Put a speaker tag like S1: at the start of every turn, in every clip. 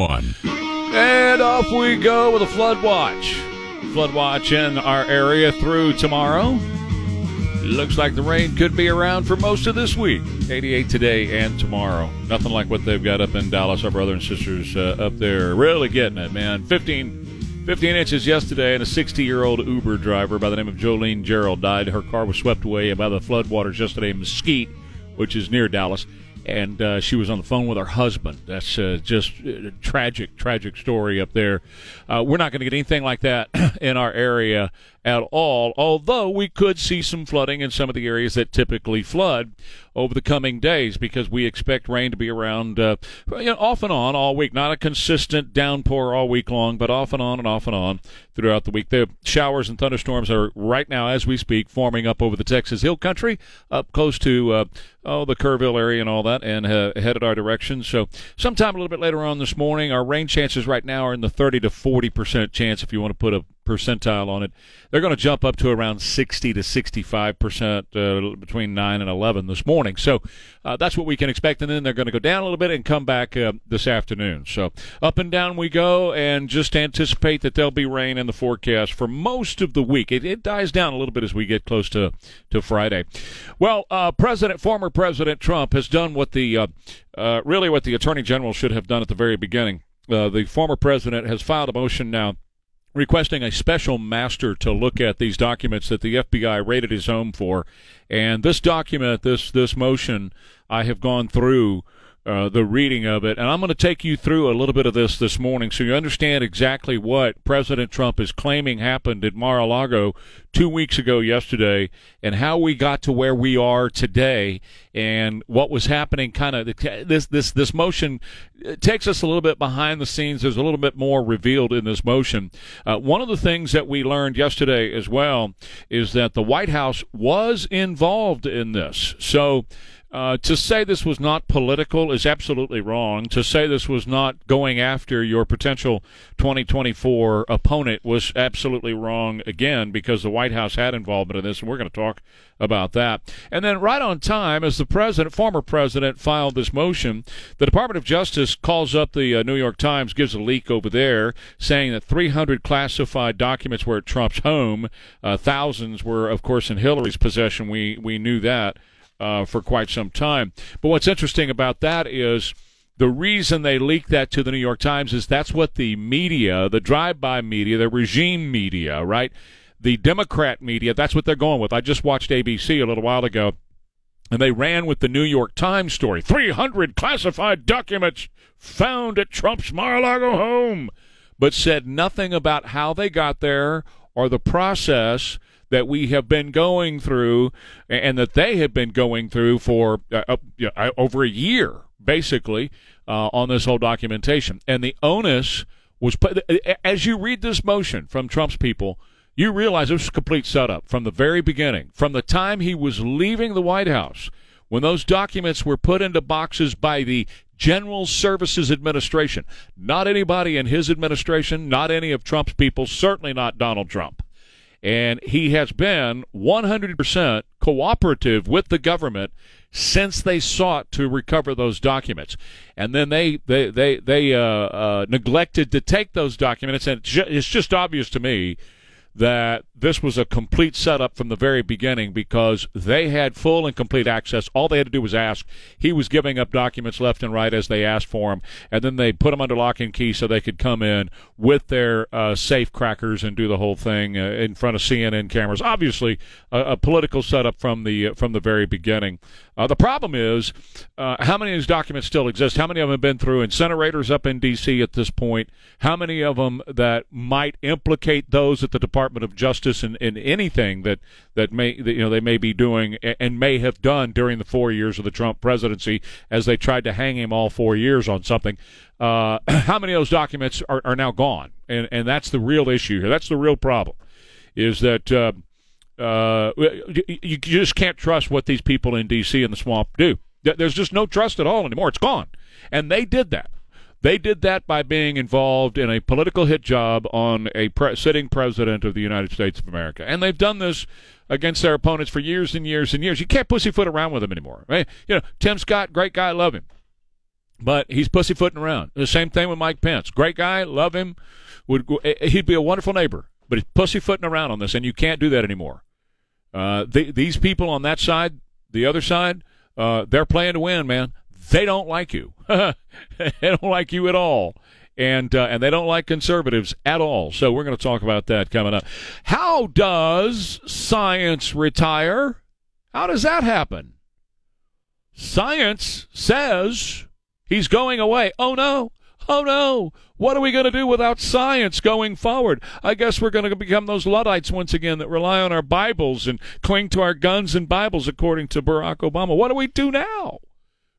S1: One.
S2: And off we go with a flood watch. Flood watch in our area through tomorrow. Looks like the rain could be around for most of this week. 88 today and tomorrow. Nothing like what they've got up in Dallas. Our brother and sisters uh, up there really getting it, man. 15, 15 inches yesterday, and a 60 year old Uber driver by the name of Jolene Gerald died. Her car was swept away by the floodwaters yesterday in Mesquite, which is near Dallas and uh, she was on the phone with her husband. That's uh, just a tragic, tragic story up there. Uh, we're not going to get anything like that in our area at all, although we could see some flooding in some of the areas that typically flood over the coming days because we expect rain to be around uh, you know, off and on all week. Not a consistent downpour all week long, but off and on and off and on throughout the week. The showers and thunderstorms are right now, as we speak, forming up over the Texas Hill Country, up close to uh, oh the Kerrville area and all that, and uh, headed our direction. So sometime a little bit later on this morning, our rain chances right now are in the 30 to 40 percent chance if you want to put a percentile on it. They're going to jump up to around 60 to 65 percent uh, between 9 and 11 this morning. So uh, that's what we can expect. And then they're going to go down a little bit and come back uh, this afternoon. So up and down we go, and just anticipate that there'll be rain in the forecast for most of the week. It, it dies down a little bit as we get close to, to Friday. Well, uh, President, former President Trump has done what the uh, uh, really what the Attorney General should have done at the very beginning. the former president has filed a motion now requesting a special master to look at these documents that the FBI raided his home for. And this document, this this motion, I have gone through uh, the reading of it, and I'm going to take you through a little bit of this this morning so you understand exactly what President Trump is claiming happened at Mar-a-Lago two weeks ago yesterday, and how we got to where we are today, and what was happening. Kind of this this this motion takes us a little bit behind the scenes. There's a little bit more revealed in this motion. Uh, one of the things that we learned yesterday as well is that the White House was involved in this. So. Uh, to say this was not political is absolutely wrong. To say this was not going after your potential 2024 opponent was absolutely wrong again because the White House had involvement in this, and we're going to talk about that. And then, right on time, as the president, former president, filed this motion, the Department of Justice calls up the uh, New York Times, gives a leak over there, saying that 300 classified documents were at Trump's home. Uh, thousands were, of course, in Hillary's possession. We we knew that uh, for quite some time. But what's interesting about that is the reason they leaked that to the New York Times is that's what the media, the drive-by media, the regime media, right? The Democrat media, that's what they're going with. I just watched ABC a little while ago, and they ran with the New York Times story 300 classified documents found at Trump's Mar a Lago home, but said nothing about how they got there or the process that we have been going through and that they have been going through for uh, uh, over a year, basically, uh, on this whole documentation. And the onus was put, as you read this motion from Trump's people, you realize this was a complete setup from the very beginning. From the time he was leaving the White House, when those documents were put into boxes by the General Services Administration, not anybody in his administration, not any of Trump's people, certainly not Donald Trump. And he has been 100% cooperative with the government since they sought to recover those documents. And then they they they, they uh, uh, neglected to take those documents, and it's just obvious to me that this was a complete setup from the very beginning because they had full and complete access. All they had to do was ask. He was giving up documents left and right as they asked for them, and then they put them under lock and key so they could come in with their uh, safe crackers and do the whole thing uh, in front of CNN cameras. Obviously, a, a political setup from the uh, from the very beginning. Uh, the problem is uh, how many of these documents still exist? How many of them have been through incinerators up in D.C. at this point? How many of them that might implicate those at the Department of Justice in, in anything that that may that, you know they may be doing and may have done during the four years of the Trump presidency as they tried to hang him all four years on something? Uh, how many of those documents are, are now gone? And and that's the real issue here. That's the real problem. Is that uh, uh, you just can't trust what these people in D.C. and the swamp do. There's just no trust at all anymore. It's gone. And they did that. They did that by being involved in a political hit job on a pre- sitting president of the United States of America. And they've done this against their opponents for years and years and years. You can't pussyfoot around with them anymore. Right? You know, Tim Scott, great guy, love him. but he's pussyfooting around. The same thing with Mike Pence. Great guy, love him. Would he'd be a wonderful neighbor, but he's pussyfooting around on this, and you can't do that anymore. Uh, the, these people on that side, the other side, uh, they're playing to win, man. They don't like you. they don't like you at all and uh, and they don't like conservatives at all. So we're going to talk about that coming up. How does science retire? How does that happen? Science says he's going away. Oh no. Oh no. What are we going to do without science going forward? I guess we're going to become those Luddites once again that rely on our Bibles and cling to our guns and Bibles, according to Barack Obama. What do we do now?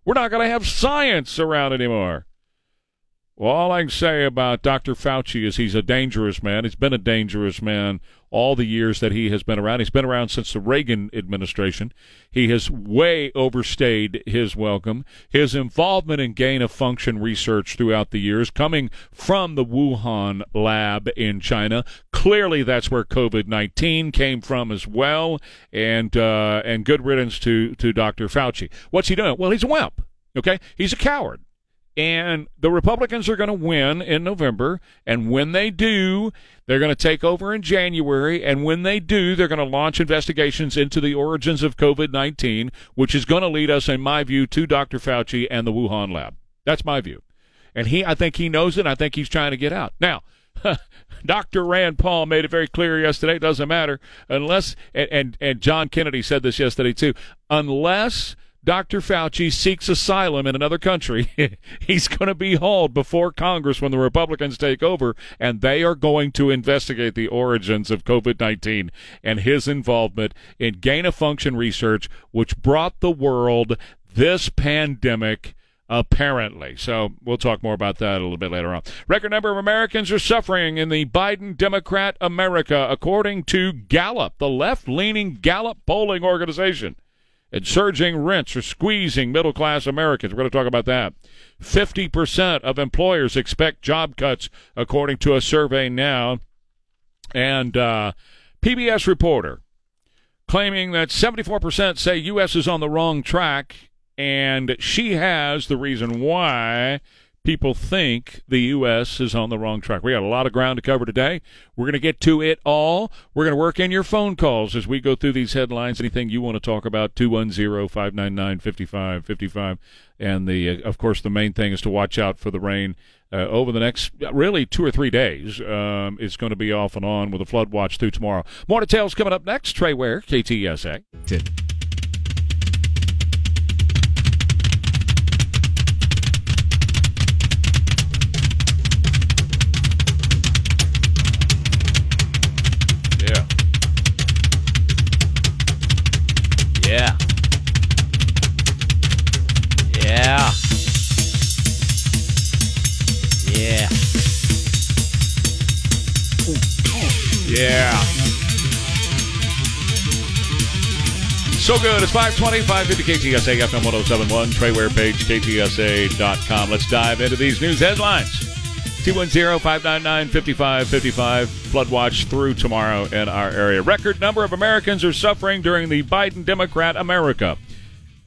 S2: We're not going to have science around anymore. Well, all I can say about Dr. Fauci is he's a dangerous man. He's been a dangerous man all the years that he has been around. He's been around since the Reagan administration. He has way overstayed his welcome. His involvement in gain of function research throughout the years, coming from the Wuhan lab in China, clearly that's where COVID nineteen came from as well. And uh, and good riddance to to Dr. Fauci. What's he doing? Well, he's a wimp. Okay, he's a coward. And the Republicans are going to win in November. And when they do, they're going to take over in January. And when they do, they're going to launch investigations into the origins of COVID 19, which is going to lead us, in my view, to Dr. Fauci and the Wuhan lab. That's my view. And he, I think he knows it. I think he's trying to get out. Now, Dr. Rand Paul made it very clear yesterday. It doesn't matter unless, and, and, and John Kennedy said this yesterday too, unless Dr. Fauci seeks asylum in another country, he's going to be hauled before Congress when the Republicans take over, and they are going to investigate the origins of COVID 19 and his involvement in gain of function research, which brought the world this pandemic apparently. So we'll talk more about that a little bit later on. Record number of Americans are suffering in the Biden Democrat America, according to Gallup, the left leaning Gallup polling organization and surging rents are squeezing middle class Americans. We're going to talk about that. 50% of employers expect job cuts, according to a survey now. And uh, PBS reporter claiming that 74% say U.S. is on the wrong track, and she has the reason why people think the U.S. is on the wrong track. We got a lot of ground to cover today. We're going to get to it all. We're going to work in your phone calls as we go through these headlines. Anything you want to talk about, 210 599 5555. And the, uh, of course, the main thing is to watch out for the rain. Uh, over the next really two or three days. Um, it's going to be off and on with a flood watch through tomorrow. More details coming up next. Trey Ware, KTSA.
S3: Yeah. Yeah. Yeah.
S2: Yeah. So good. It's 520, 550 KTSA FM 1071, Trey Ware page, KTSA.com. Let's dive into these news headlines. 210 599 5555. Flood watch through tomorrow in our area. Record number of Americans are suffering during the Biden Democrat America.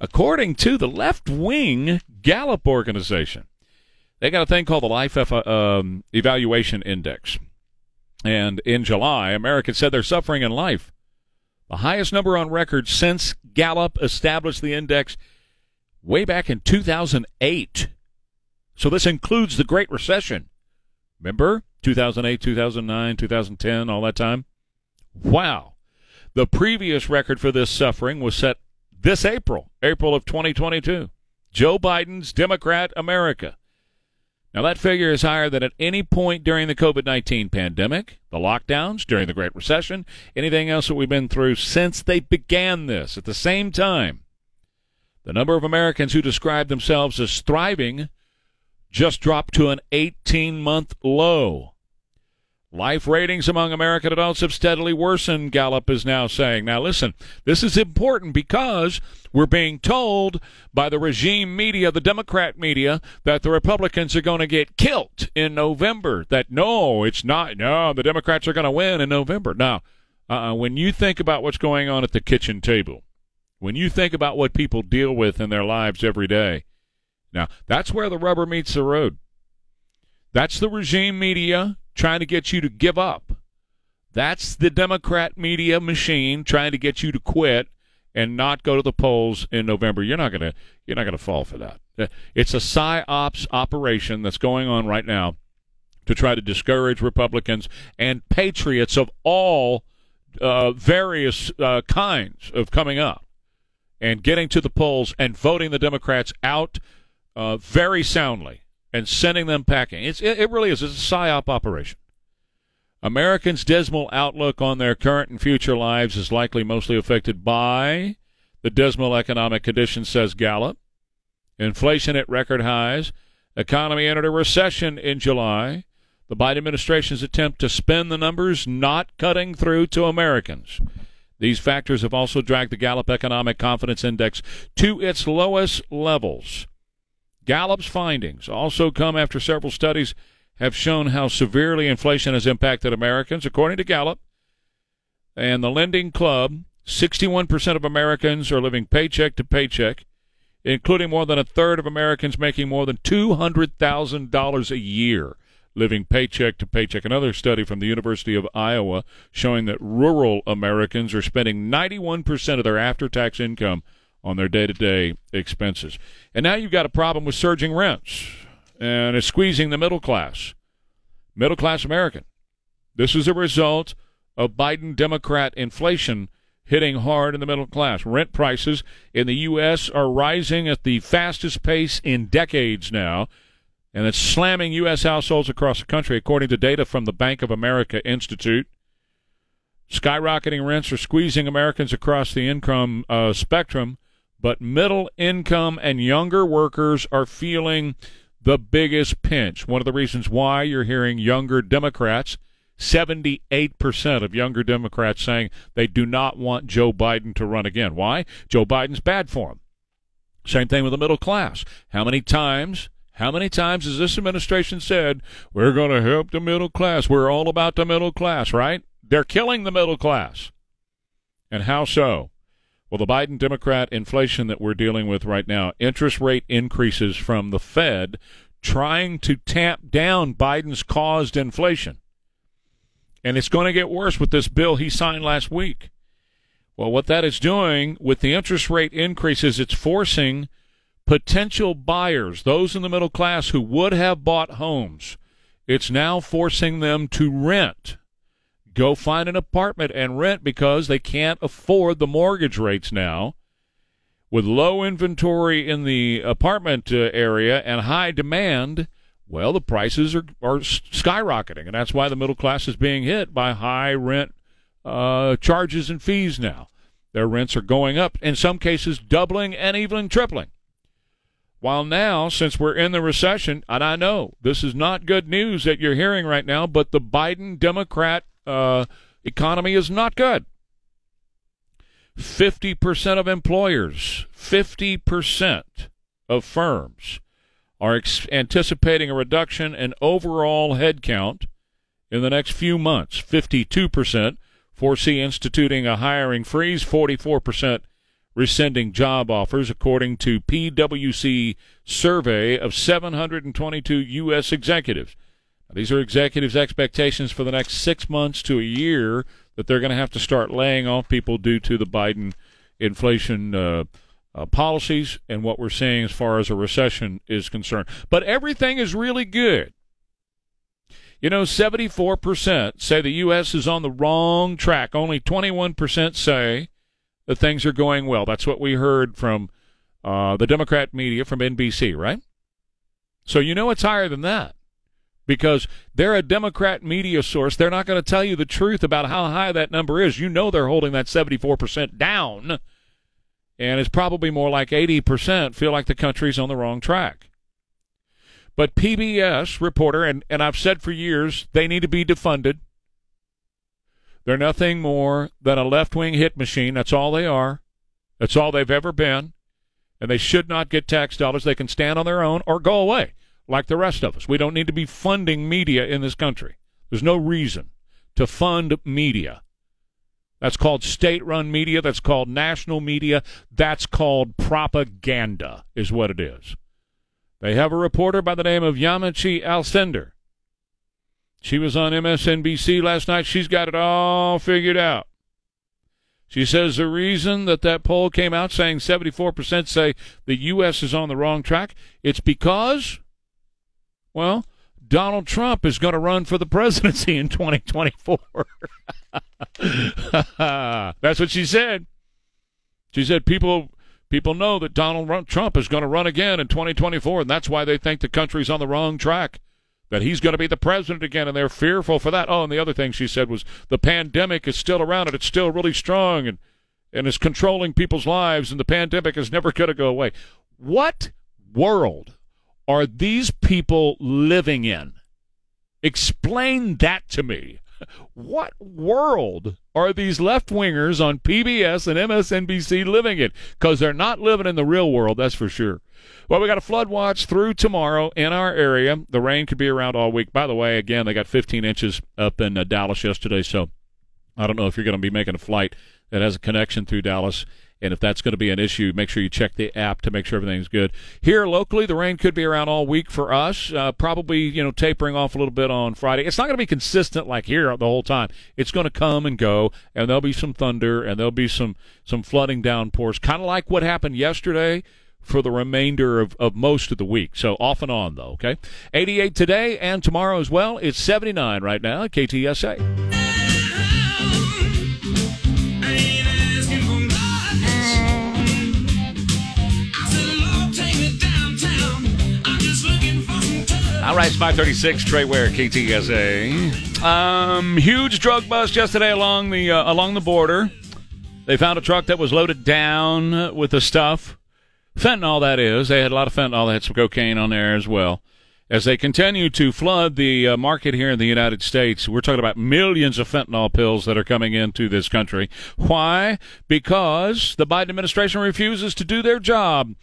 S2: According to the left wing Gallup organization, they got a thing called the Life um, Evaluation Index. And in July, Americans said they're suffering in life. The highest number on record since Gallup established the index way back in 2008. So this includes the Great Recession. Remember 2008, 2009, 2010, all that time? Wow. The previous record for this suffering was set this April, April of 2022. Joe Biden's Democrat America. Now, that figure is higher than at any point during the COVID 19 pandemic, the lockdowns, during the Great Recession, anything else that we've been through since they began this. At the same time, the number of Americans who describe themselves as thriving just dropped to an 18 month low. Life ratings among American adults have steadily worsened, Gallup is now saying. Now, listen, this is important because we're being told by the regime media, the Democrat media, that the Republicans are going to get killed in November. That no, it's not. No, the Democrats are going to win in November. Now, uh, when you think about what's going on at the kitchen table, when you think about what people deal with in their lives every day, Now, that's where the rubber meets the road. That's the regime media trying to get you to give up. That's the Democrat media machine trying to get you to quit and not go to the polls in November. You're not going to you're not to fall for that. It's a psyops operation that's going on right now to try to discourage Republicans and patriots of all uh, various uh, kinds of coming up and getting to the polls and voting the Democrats out uh, very soundly and sending them packing. It's, it, it really is. It's a psyop operation. Americans' dismal outlook on their current and future lives is likely mostly affected by the dismal economic conditions, says Gallup. Inflation at record highs. Economy entered a recession in July. The Biden administration's attempt to spend the numbers not cutting through to Americans. These factors have also dragged the Gallup Economic Confidence Index to its lowest levels. Gallup's findings also come after several studies have shown how severely inflation has impacted Americans. According to Gallup and the Lending Club, 61% of Americans are living paycheck to paycheck, including more than a third of Americans making more than $200,000 a year living paycheck to paycheck. Another study from the University of Iowa showing that rural Americans are spending 91% of their after tax income on their day to day expenses. And now you've got a problem with surging rents and it's squeezing the middle class, middle class American. This is a result of Biden Democrat inflation hitting hard in the middle class. Rent prices in the U.S. are rising at the fastest pace in decades now, and it's slamming U.S. households across the country, according to data from the Bank of America Institute. Skyrocketing rents are squeezing Americans across the income uh, spectrum, but middle income and younger workers are feeling the biggest pinch. One of the reasons why you're hearing younger Democrats, 78% of younger Democrats saying they do not want Joe Biden to run again. Why? Joe Biden's bad for them. Same thing with the middle class. How many times how many times has this administration said, we're going to help the middle class? We're all about the middle class, right? They're killing the middle class. And how so? Well, the Biden Democrat inflation that we're dealing with right now, interest rate increases from the Fed trying to tamp down Biden's caused inflation. And it's going to get worse with this bill he signed last week. Well, what that is doing with the interest rate increases, it's forcing potential buyers, those in the middle class who would have bought homes, it's now forcing them to rent go find an apartment and rent because they can't afford the mortgage rates now. With low inventory in the apartment uh, area and high demand, well, the prices are, are skyrocketing, and that's why the middle class is being hit by high rent uh, charges and fees now. Their rents are going up, in some cases, doubling and even tripling. While now, since we're in the recession, and I know this is not good news that you're hearing right now, but the Biden Democrat uh, economy is not good. 50% of employers, 50% of firms are ex- anticipating a reduction in overall headcount in the next few months. 52% foresee instituting a hiring freeze, 44% rescinding job offers, according to PwC survey of 722 U.S. executives. These are executives' expectations for the next six months to a year that they're going to have to start laying off people due to the Biden inflation uh, uh, policies and what we're seeing as far as a recession is concerned. But everything is really good. You know, 74% say the U.S. is on the wrong track. Only 21% say that things are going well. That's what we heard from uh, the Democrat media from NBC, right? So you know it's higher than that because they're a Democrat media source. They're not going to tell you the truth about how high that number is. You know they're holding that 74% down, and it's probably more like 80% feel like the country's on the wrong track. But PBS reporter, and, and I've said for years, they need to be defunded. They're nothing more than a left wing hit machine. That's all they are. That's all they've ever been. And they should not get tax dollars. They can stand on their own or go away like the rest of us. We don't need to be funding media in this country. There's no reason to fund media. That's called state run media. That's called national media. That's called propaganda, is what it is. They have a reporter by the name of Yamiche Alcindor. She was on MSNBC last night. She's got it all figured out. She says the reason that that poll came out saying 74% say the U.S. is on the wrong track, it's because, well, Donald Trump is going to run for the presidency in 2024. That's what she said. She said people people know that Donald Trump is going to run again in 2024, and that's why they think the country's on the wrong track. That he's going to be the president again, and they're fearful for that. Oh, and the other thing she said was the pandemic is still around, and it's still really strong, and and is controlling people's lives, and the pandemic is never going to go away. What world are these people living in? Explain that to me. What world are these left wingers on PBS and MSNBC living in? Because they're not living in the real world, that's for sure. Well, we got a flood watch through tomorrow in our area. The rain could be around all week. By the way, again, they got 15 inches up in uh, Dallas yesterday, so I don't know if you're going to be making a flight that has a connection through Dallas and if that's going to be an issue, make sure you check the app to make sure everything's good. Here locally, the rain could be around all week for us. Uh, probably, you know, tapering off a little bit on Friday. It's not going to be consistent like here the whole time. It's going to come and go, and there'll be some thunder and there'll be some some flooding downpours, kind of like what happened yesterday for the remainder of, of most of the week. So off and on, though, okay? 88 today and tomorrow as well. It's 79 right now at KTSA. All right, it's 536, Trey Ware, KTSA. Um, huge drug bust yesterday along the uh, along the border. They found a truck that was loaded down with the stuff. Fentanyl, that is. They had a lot of fentanyl. They had some cocaine on there as well. As they continue to flood the uh, market here in the United States, we're talking about millions of fentanyl pills that are coming into this country. Why? Because the Biden administration refuses to do their job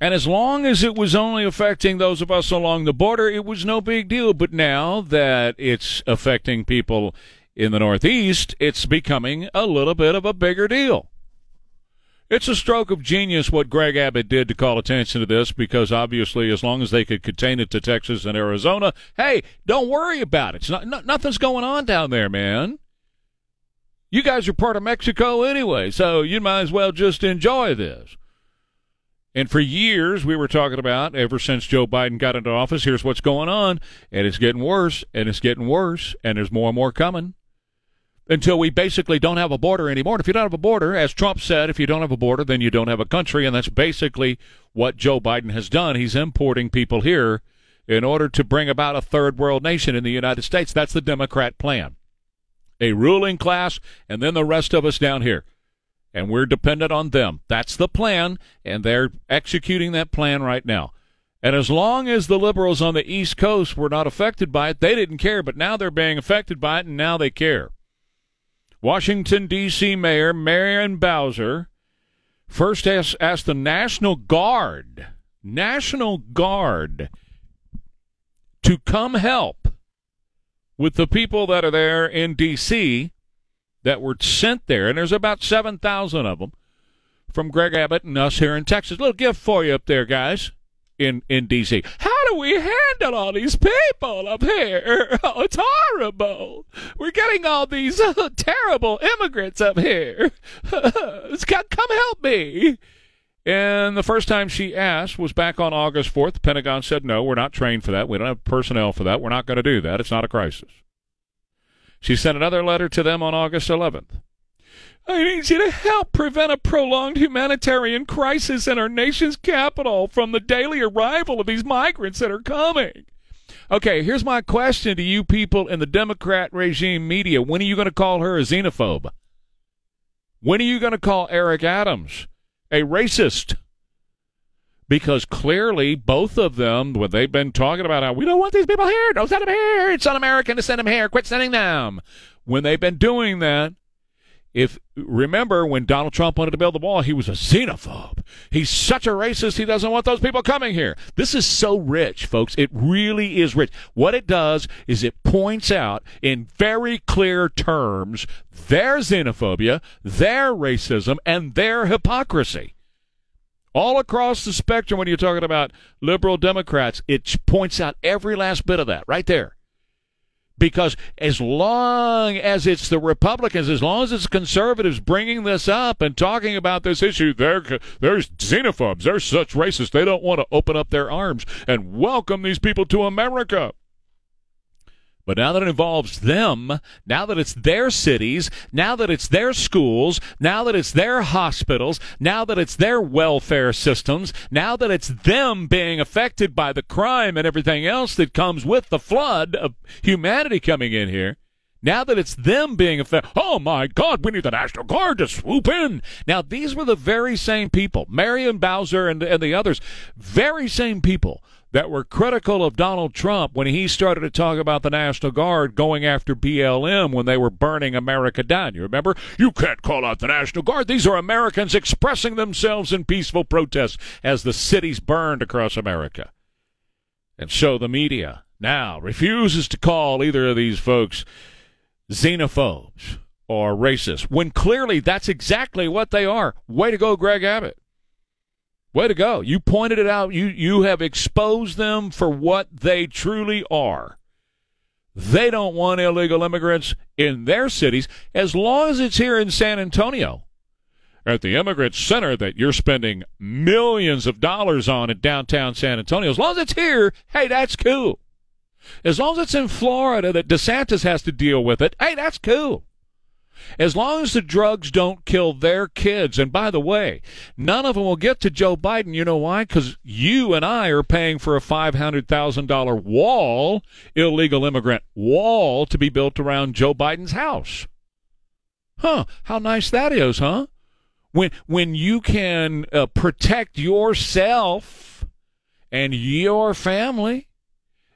S2: and as long as it was only affecting those of us along the border, it was no big deal. But now that it's affecting people in the Northeast, it's becoming a little bit of a bigger deal. It's a stroke of genius what Greg Abbott did to call attention to this because obviously, as long as they could contain it to Texas and Arizona, hey, don't worry about it. Not, no, nothing's going on down there, man. You guys are part of Mexico anyway, so you might as well just enjoy this. And for years, we were talking about, ever since Joe Biden got into office, here's what's going on. And it's getting worse, and it's getting worse, and there's more and more coming until we basically don't have a border anymore. And if you don't have a border, as Trump said, if you don't have a border, then you don't have a country. And that's basically what Joe Biden has done. He's importing people here in order to bring about a third world nation in the United States. That's the Democrat plan. A ruling class, and then the rest of us down here and we're dependent on them. That's the plan, and they're executing that plan right now. And as long as the liberals on the East Coast were not affected by it, they didn't care, but now they're being affected by it, and now they care. Washington, D.C. Mayor Marion Bowser first asked, asked the National Guard, National Guard, to come help with the people that are there in D.C that were sent there, and there's about 7,000 of them from Greg Abbott and us here in Texas. A little gift for you up there, guys, in, in D.C. How do we handle all these people up here? Oh, it's horrible. We're getting all these uh, terrible immigrants up here. Come help me. And the first time she asked was back on August 4th. The Pentagon said, no, we're not trained for that. We don't have personnel for that. We're not going to do that. It's not a crisis. She sent another letter to them on August 11th. I need you to help prevent a prolonged humanitarian crisis in our nation's capital from the daily arrival of these migrants that are coming. Okay, here's my question to you people in the Democrat regime media. When are you going to call her a xenophobe? When are you going to call Eric Adams a racist? Because clearly both of them, when they've been talking about how we don't want these people here, don't send them here, it's un-American to send them here, quit sending them. When they've been doing that, if remember when Donald Trump wanted to build the wall, he was a xenophobe. He's such a racist. He doesn't want those people coming here. This is so rich, folks. It really is rich. What it does is it points out in very clear terms their xenophobia, their racism, and their hypocrisy All across the spectrum, when you're talking about liberal Democrats, it points out every last bit of that right there. Because as long as it's the Republicans, as long as it's conservatives bringing this up and talking about this issue, they're, they're xenophobes. They're such racists. They don't want to open up their arms and welcome these people to America. But now that it involves them, now that it's their cities, now that it's their schools, now that it's their hospitals, now that it's their welfare systems, now that it's them being affected by the crime and everything else that comes with the flood of humanity coming in here, now that it's them being affected, oh my God, we need the National Guard to swoop in. Now, these were the very same people, Marion Bowser and, and the others, very same people that were critical of Donald Trump when he started to talk about the National Guard going after BLM when they were burning America down. You remember? You can't call out the National Guard. These are Americans expressing themselves in peaceful protest as the cities burned across America. And so the media now refuses to call either of these folks xenophobes or racist when clearly that's exactly what they are. Way to go, Greg Abbott. Way to go. You pointed it out. You, you have exposed them for what they truly are. They don't want illegal immigrants in their cities as long as it's here in San Antonio at the immigrant center that you're spending millions of dollars on in downtown San Antonio. As long as it's here, hey, that's cool. As long as it's in Florida that DeSantis has to deal with it, hey, that's cool. As long as the drugs don't kill their kids, and by the way, none of them will get to Joe Biden. You know why? Because you and I are paying for a $500,000 wall, illegal immigrant wall, to be built around Joe Biden's house. Huh, how nice that is, huh? When, when you can uh, protect yourself and your family,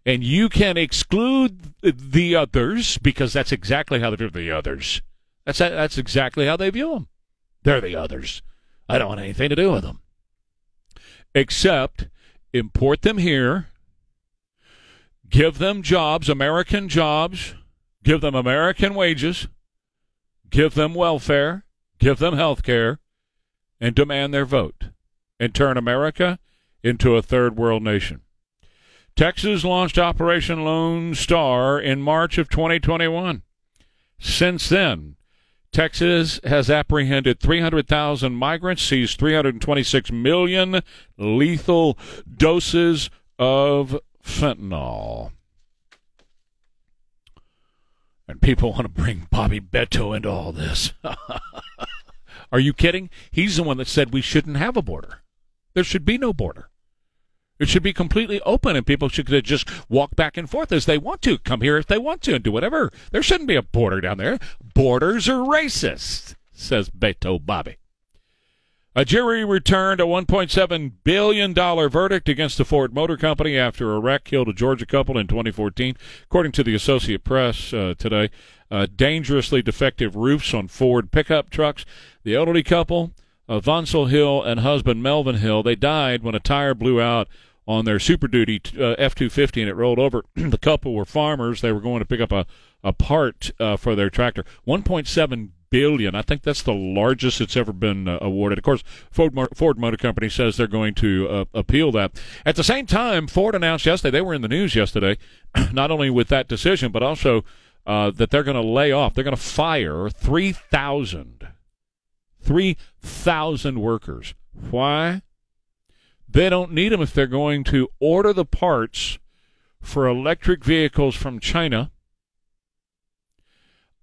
S2: and you can exclude the others, because that's exactly how they're the others that's that's exactly how they view them. They're the others. I don't want anything to do with them. Except import them here, give them jobs, American jobs, give them American wages, give them welfare, give them health care, and demand their vote, and turn America into a third world nation. Texas launched Operation Lone Star in March of 2021. Since then, Texas has apprehended 300,000 migrants, seized 326 million lethal doses of fentanyl. And people want to bring Bobby Beto into all this. Are you kidding? He's the one that said we shouldn't have a border. There should be no border. It should be completely open, and people should just walk back and forth as they want to, come here if they want to, and do whatever. There shouldn't be a border down there. Borders are racist, says Beto Bobby. A jury returned a $1.7 billion verdict against the Ford Motor Company after a wreck killed a Georgia couple in 2014. According to the Associate Press uh, today, uh, dangerously defective roofs on Ford pickup trucks. The elderly couple, uh, Voncile Hill and husband Melvin Hill, they died when a tire blew out on their Super Duty uh, F two fifty, and it rolled over. the couple were farmers; they were going to pick up a a part uh, for their tractor. One point seven billion. I think that's the largest it's ever been uh, awarded. Of course, Ford, Ford Motor Company says they're going to uh, appeal that. At the same time, Ford announced yesterday they were in the news yesterday, not only with that decision but also uh, that they're going to lay off. They're going to fire three thousand. 3,000 workers. Why? They don't need them if they're going to order the parts for electric vehicles from China,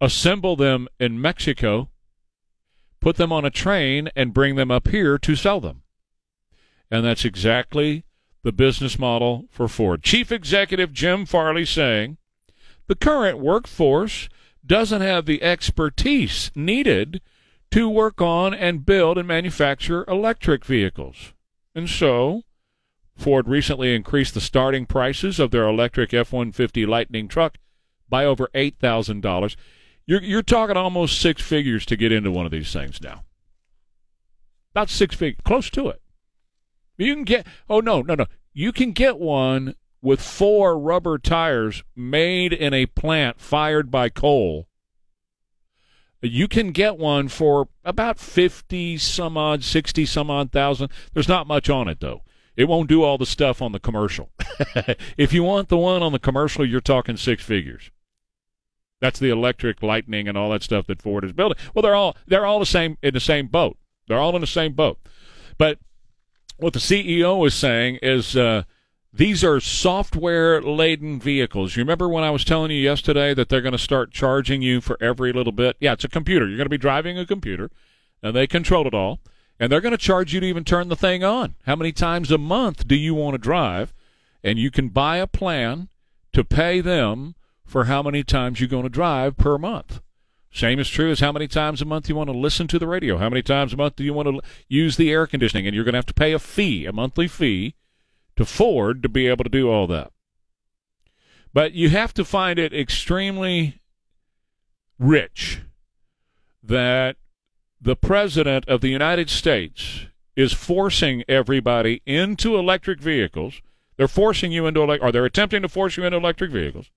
S2: assemble them in Mexico, put them on a train, and bring them up here to sell them. And that's exactly the business model for Ford. Chief Executive Jim Farley saying the current workforce doesn't have the expertise needed to work on and build and manufacture electric vehicles. And so, Ford recently increased the starting prices of their electric F 150 Lightning truck by over $8,000. You're, you're talking almost six figures to get into one of these things now. About six figures, close to it. You can get, oh, no, no, no. You can get one with four rubber tires made in a plant fired by coal You can get one for about 50 some odd, 60 some odd thousand. There's not much on it, though. It won't do all the stuff on the commercial. if you want the one on the commercial, you're talking six figures. That's the electric lightning and all that stuff that Ford is building. Well, they're all they're all the same in the same boat. They're all in the same boat. But what the CEO is saying is uh, these are software laden vehicles. You remember when I was telling you yesterday that they're going to start charging you for every little bit? Yeah, it's a computer. You're going to be driving a computer, and they control it all. And they're going to charge you to even turn the thing on. How many times a month do you want to drive? And you can buy a plan to pay them for how many times you're going to drive per month. Same is true as how many times a month you want to listen to the radio. How many times a month do you want to use the air conditioning? And you're going to have to pay a fee, a monthly fee, to Ford to be able to do all that. But you have to find it extremely rich that the President of the United States is forcing everybody into electric vehicles. They're forcing you into, electric, or they're attempting to force you into electric vehicles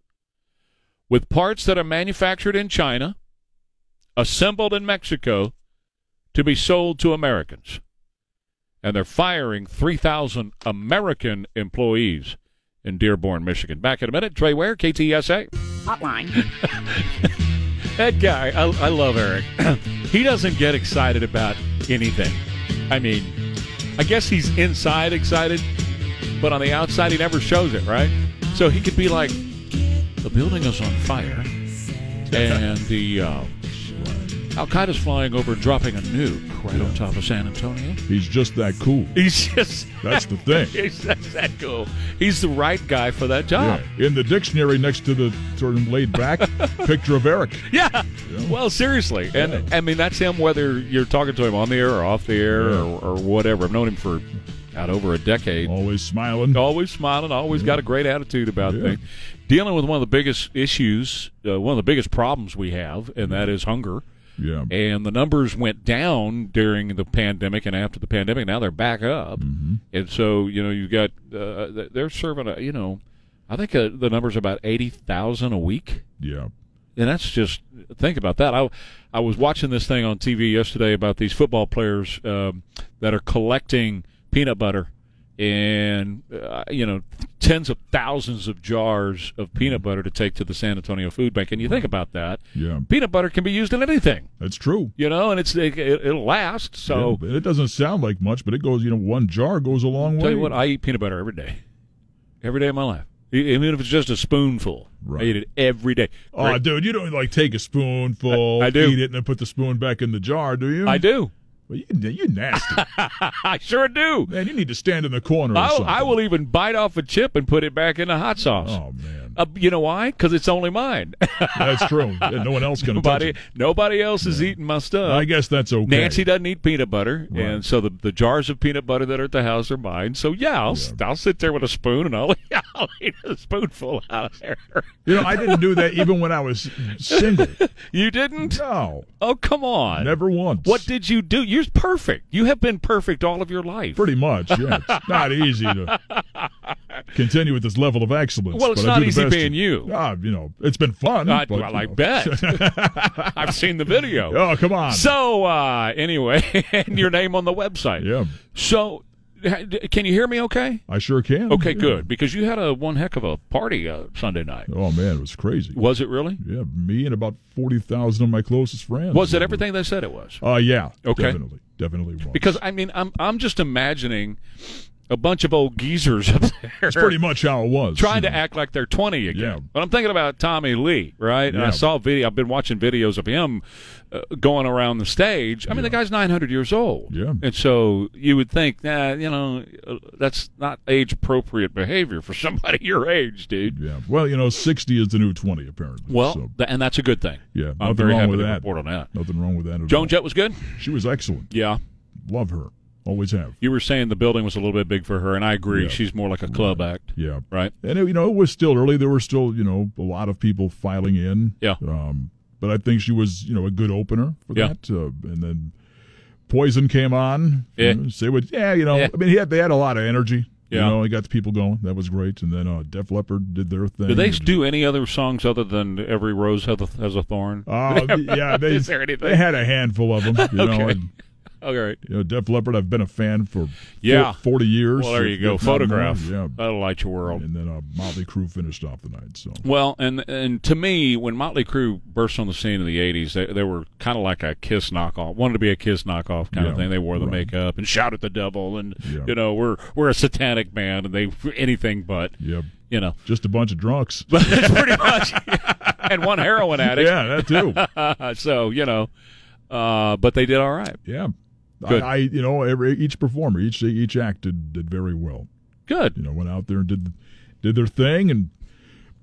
S2: with parts that are manufactured in China, assembled in Mexico, to be sold to Americans. And they're firing 3,000 American employees in Dearborn, Michigan. Back in a minute. Trey Ware, KTSA.
S4: Hotline.
S5: That guy, I, I love Eric. he doesn't get excited about anything. I mean, I guess he's inside excited, but on the outside, he never shows it, right? So he could be like, the building is on fire, and the uh, Al Qaeda's flying over dropping a nuke right on top of San Antonio.
S6: He's just that cool.
S2: He's just.
S6: That's the thing.
S2: He's just that cool. He's the right guy for that job.
S6: Yeah. In the dictionary next to the sort of laid back picture of Eric.
S2: Yeah. Well, seriously, and
S6: Yeah.
S2: I mean that's him. Whether you're talking to him on the air or off the air
S6: Yeah.
S2: or, or whatever. I've known him for out over a decade.
S6: Always smiling.
S2: Always smiling. Always got a great attitude about
S6: Yeah.
S2: things. Dealing with one of the biggest issues, uh, one of the biggest problems we have, and that is hunger.
S6: Yeah.
S2: And the numbers went down during the pandemic and after the pandemic. Now they're back up.
S6: Mm-hmm.
S2: And so you know you've got uh, they're serving a you know I think uh, the number's about eighty thousand a week.
S6: Yeah.
S2: And that's just think about that. I I was watching this thing on TV yesterday about these football players um, that are collecting peanut butter and uh, you know tens of thousands of jars of peanut butter to take to the San Antonio Food Bank. And you think about that,
S6: Yeah.
S2: peanut butter can be used in anything,
S6: That's true.
S2: you know, and it's it, it'll last. So
S6: Yeah, it doesn't sound like much, but it goes, you know, one jar goes a long way.
S2: tell you what, I eat peanut butter every day, every day of my life, even if it's just a spoonful. I eat it every day.
S6: Oh, dude, you don't like take a spoonful,
S2: I- I do.
S6: eat it, and then put the spoon back in the jar, do you?
S2: I do.
S6: Well, you, you nasty.
S2: I sure do.
S6: Man, you need to stand in the corner or
S2: I,
S6: something.
S2: I will even bite off a chip and put it back in the hot sauce.
S6: Oh, man.
S2: Uh, you know why? Because it's only mine.
S6: That's true. Yeah, no one else can.
S2: nobody,
S6: it.
S2: nobody else is eating my stuff.
S6: I guess that's okay.
S2: Nancy doesn't eat peanut butter,
S6: Right.
S2: and so the, the jars of peanut butter that are at the house are mine. So yeah, I'll,
S6: Yeah.
S2: I'll sit there with a spoon and I'll, I'll eat a spoonful out of there.
S6: You know, I didn't do that even when I was single.
S2: You didn't?
S6: No,
S2: Oh come on!
S6: never once.
S2: What did you do? You're perfect. You have been perfect all of your life.
S6: Pretty much, yeah. It's not easy to continue with this level of excellence.
S2: Well, it's
S6: but I
S2: not easy being you.
S6: Ah, you know, it's been fun.
S2: I,
S6: but,
S2: well, I
S6: know.
S2: bet. I've seen the video.
S6: Oh, come on.
S2: So uh, anyway, and your name on the website.
S6: yeah,
S2: So, can you hear me? Okay.
S6: I sure can.
S2: Okay,
S6: Yeah.
S2: good. Because you had a one heck of a party uh, Sunday night.
S6: Oh man, it was crazy.
S2: Was it really?
S6: Yeah, me and about forty thousand of my closest friends.
S2: Was it everything they said it was?
S6: Uh, yeah.
S2: Okay.
S6: Definitely, definitely was.
S2: Because I mean, I'm I'm just imagining a bunch of old geezers up there.
S6: it's pretty much how it was.
S2: trying
S6: you
S2: to act like they're 20 again.
S6: Yeah.
S2: But I'm thinking about Tommy Lee, right? And I saw video. I've been watching videos of him uh, going around the stage. I mean, the guy's 900 years old.
S6: Yeah.
S2: And so you would think, nah, you know, uh, that's not age appropriate behavior for somebody your age, dude.
S6: Yeah. Well, you know, sixty is the new twenty, apparently.
S2: Well,
S6: so,
S2: th- and that's a good thing.
S6: yeah,
S2: I'm very
S6: wrong
S2: happy
S6: with
S2: to
S6: that.
S2: report on that.
S6: Nothing wrong with that at
S2: Joan
S6: all.
S2: Jett was good.
S6: She was excellent.
S2: Yeah.
S6: Love her. Always have.
S2: You were saying the building was a little bit big for her, and I agree.
S6: Yeah.
S2: She's more like a club act,
S6: Yeah.
S2: right?
S6: And it, you know, it was still early. There were still, you know, a lot of people filing in.
S2: Yeah.
S6: Um, but I think she was, you know, a good opener for
S2: Yeah.
S6: that. Uh, and then Poison came on.
S2: Yeah.
S6: You know, say what? Yeah, you know,
S2: Yeah.
S6: I mean, he had, they had a lot of energy.
S2: Yeah.
S6: You know, he got the people going. That was great. And then uh, Def Leppard did their thing.
S2: Do they do any other songs other than "Every Rose Has a, has a Thorn"?
S6: Uh, yeah, they,
S2: Is there anything?
S6: they had a handful of them. You know,
S2: Okay.
S6: and,
S2: All right.
S6: you know, Def Leppard. I've been a fan for
S2: Yeah.
S6: four- forty years.
S2: Well, there you go.
S6: not more.
S2: Photograph.
S6: Yeah,
S2: That'll light your world.
S6: and then uh, Motley Crue finished off the night. So
S2: Well, and and to me, when Motley Crue burst on the scene in the '80s, they, they were kind of like a Kiss knockoff. Wanted to be a Kiss knockoff kind of thing. They wore the
S6: right.
S2: makeup and shout at the devil, and
S6: Yeah.
S2: you know, we're we're a satanic band, and they anything but
S6: yeah,
S2: you know.
S6: just a bunch of drunks.
S2: But pretty much, and one heroin addict.
S6: yeah, that too.
S2: so you know, uh, but they did all right.
S6: Yeah.
S2: Good.
S6: I, I, you know, every each performer, each each act did, did very well.
S2: Good.
S6: You know, went out there and did did their thing, and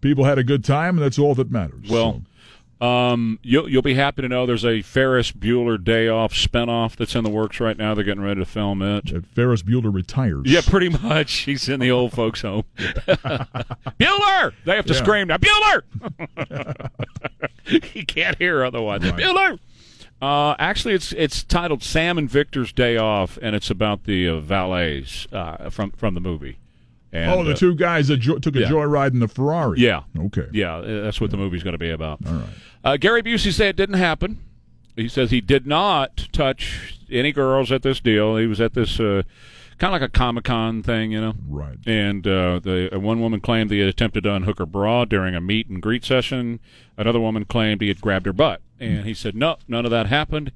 S6: people had a good time, and that's all that matters.
S2: Well, Um, you'll you'll be happy to know there's a Ferris Bueller Day Off spinoff that's in the works right now. They're getting ready to film it.
S6: So, that Ferris Bueller retires.
S2: Yeah, pretty much. He's in the old folks' home. Bueller! They have to
S6: Yeah.
S2: scream now. Bueller! he can't hear otherwise.
S6: Right.
S2: Bueller! Uh, actually, it's it's titled Sam and Victor's Day Off, and it's about the uh, valets uh, from from the movie. And,
S6: oh, the
S2: uh,
S6: two guys that jo- took a
S2: yeah.
S6: joyride in the Ferrari.
S2: Yeah.
S6: Okay.
S2: Yeah, uh, that's what the movie's going to be about.
S6: All right.
S2: Uh, Gary Busey said it didn't happen. He says he did not touch any girls at this deal. He was at this uh, kind of like a Comic Con thing, you know.
S6: Right.
S2: And uh, the uh, one woman claimed he had attempted to unhook her bra during a meet and greet session. Another woman claimed he had grabbed her butt, and he said no, none of that happened.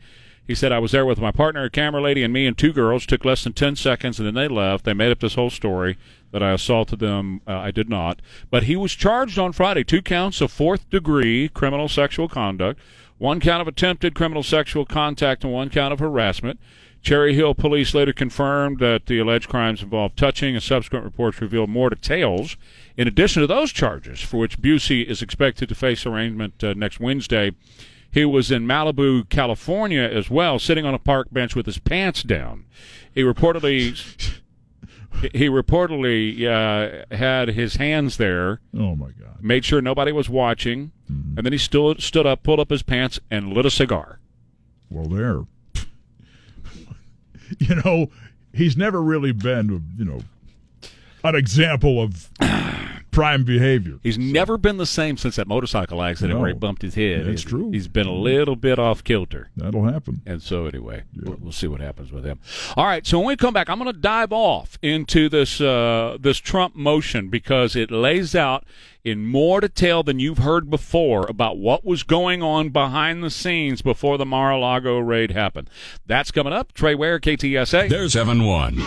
S2: He said I was there with my partner, a camera lady, and me and two girls. Took less than ten seconds, and then they left. They made up this whole story that I assaulted them. Uh, I did not. But he was charged on Friday, two counts of fourth degree criminal sexual conduct, one count of attempted criminal sexual contact, and one count of harassment. Cherry Hill police later confirmed that the alleged crimes involved touching, and subsequent reports revealed more details. In addition to those charges, for which Busey is expected to face arraignment uh, next Wednesday, he was in Malibu, California as well, sitting on a park bench with his pants down. He reportedly he reportedly uh, had his hands there,
S6: Oh my God.
S2: made sure nobody was watching, and then he stood stood up, pulled up his pants, and lit a cigar.
S6: Well, there. you know, he's never really been, you know, an example of prime behavior.
S2: He's never been the same since that motorcycle accident where he bumped his head.
S6: That's
S2: He-
S6: true.
S2: He's been a little bit off kilter.
S6: That'll happen.
S2: And so, anyway, we'll, we'll see what happens with him. All right. So when we come back, I'm going to dive off into this uh, this Trump motion because it lays out in more detail than you've heard before about what was going on behind the scenes before the Mar-a-Lago raid happened. That's coming up. Trey Ware, KTSA.
S7: There's Evan One.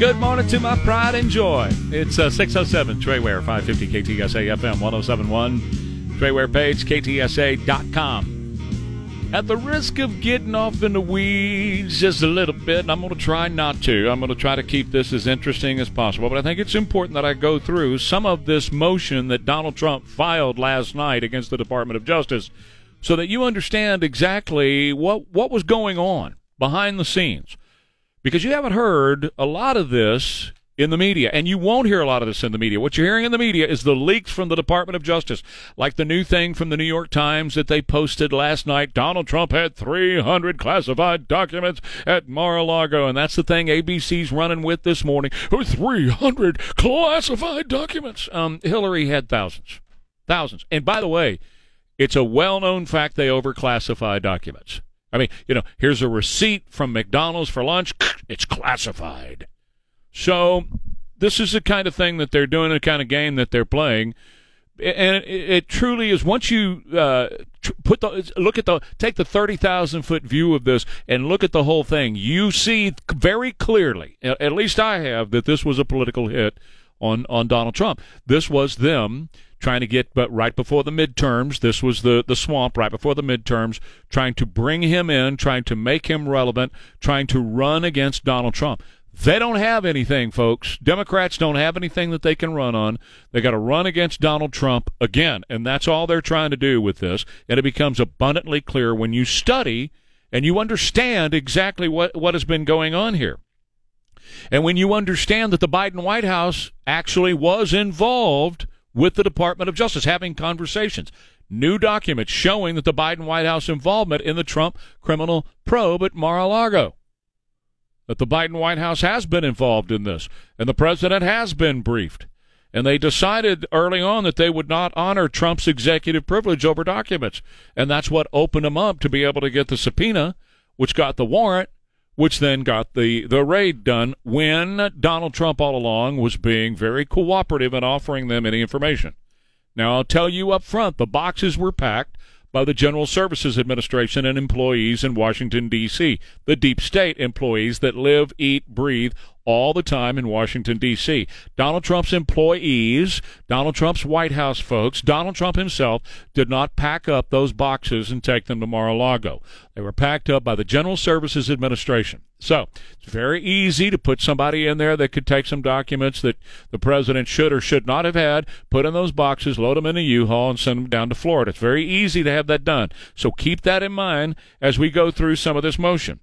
S2: Good morning to my pride and joy. It's uh, 607 Trey Ware, 550 KTSA FM 1071. Trey Ware page, KTSA.com. At the risk of getting off in the weeds just a little bit, I'm going to try not to. I'm going to try to keep this as interesting as possible, but I think it's important that I go through some of this motion that Donald Trump filed last night against the Department of Justice so that you understand exactly what, what was going on behind the scenes because you haven't heard a lot of this in the media, and you won't hear a lot of this in the media. What you're hearing in the media is the leaks from the Department of Justice, like the new thing from the New York Times that they posted last night. Donald Trump had 300 classified documents at Mar-a-Lago, and that's the thing ABC's running with this morning. 300 classified documents. Um, Hillary had thousands, thousands. And by the way, it's a well-known fact they overclassify documents. I mean, you know, here's a receipt from McDonald's for lunch. It's classified. So this is the kind of thing that they're doing, the kind of game that they're playing, and it, truly is. Once you uh, put the look at the take the thirty thousand foot view of this and look at the whole thing, you see very clearly. At least I have that this was a political hit on on Donald Trump. This was them trying to get but right before the midterms this was the the swamp right before the midterms trying to bring him in trying to make him relevant trying to run against Donald Trump. They don't have anything folks. Democrats don't have anything that they can run on. They got to run against Donald Trump again and that's all they're trying to do with this and it becomes abundantly clear when you study and you understand exactly what what has been going on here and when you understand that the Biden White House actually was involved with the Department of Justice having conversations, new documents showing that the Biden White House involvement in the Trump criminal probe at Mar-a-Lago. That the Biden White House has been involved in this, and the president has been briefed. And they decided early on that they would not honor Trump's executive privilege over documents. And that's what opened them up to be able to get the subpoena, which got the warrant, which then got the, the raid done when Donald Trump all along was being very cooperative in offering them any information. Now, I'll tell you up front, the boxes were packed by the General Services Administration and employees in Washington, D.C., the deep state employees that live, eat, breathe all the time in Washington, D.C. Donald Trump's employees, Donald Trump's White House folks, Donald Trump himself did not pack up those boxes and take them to Mar a Lago. They were packed up by the General Services Administration. So it's very easy to put somebody in there that could take some documents that the president should or should not have had, put in those boxes, load them in a U-Haul, and send them down to Florida. It's very easy to have that done. So keep that in mind as we go through some of this motion.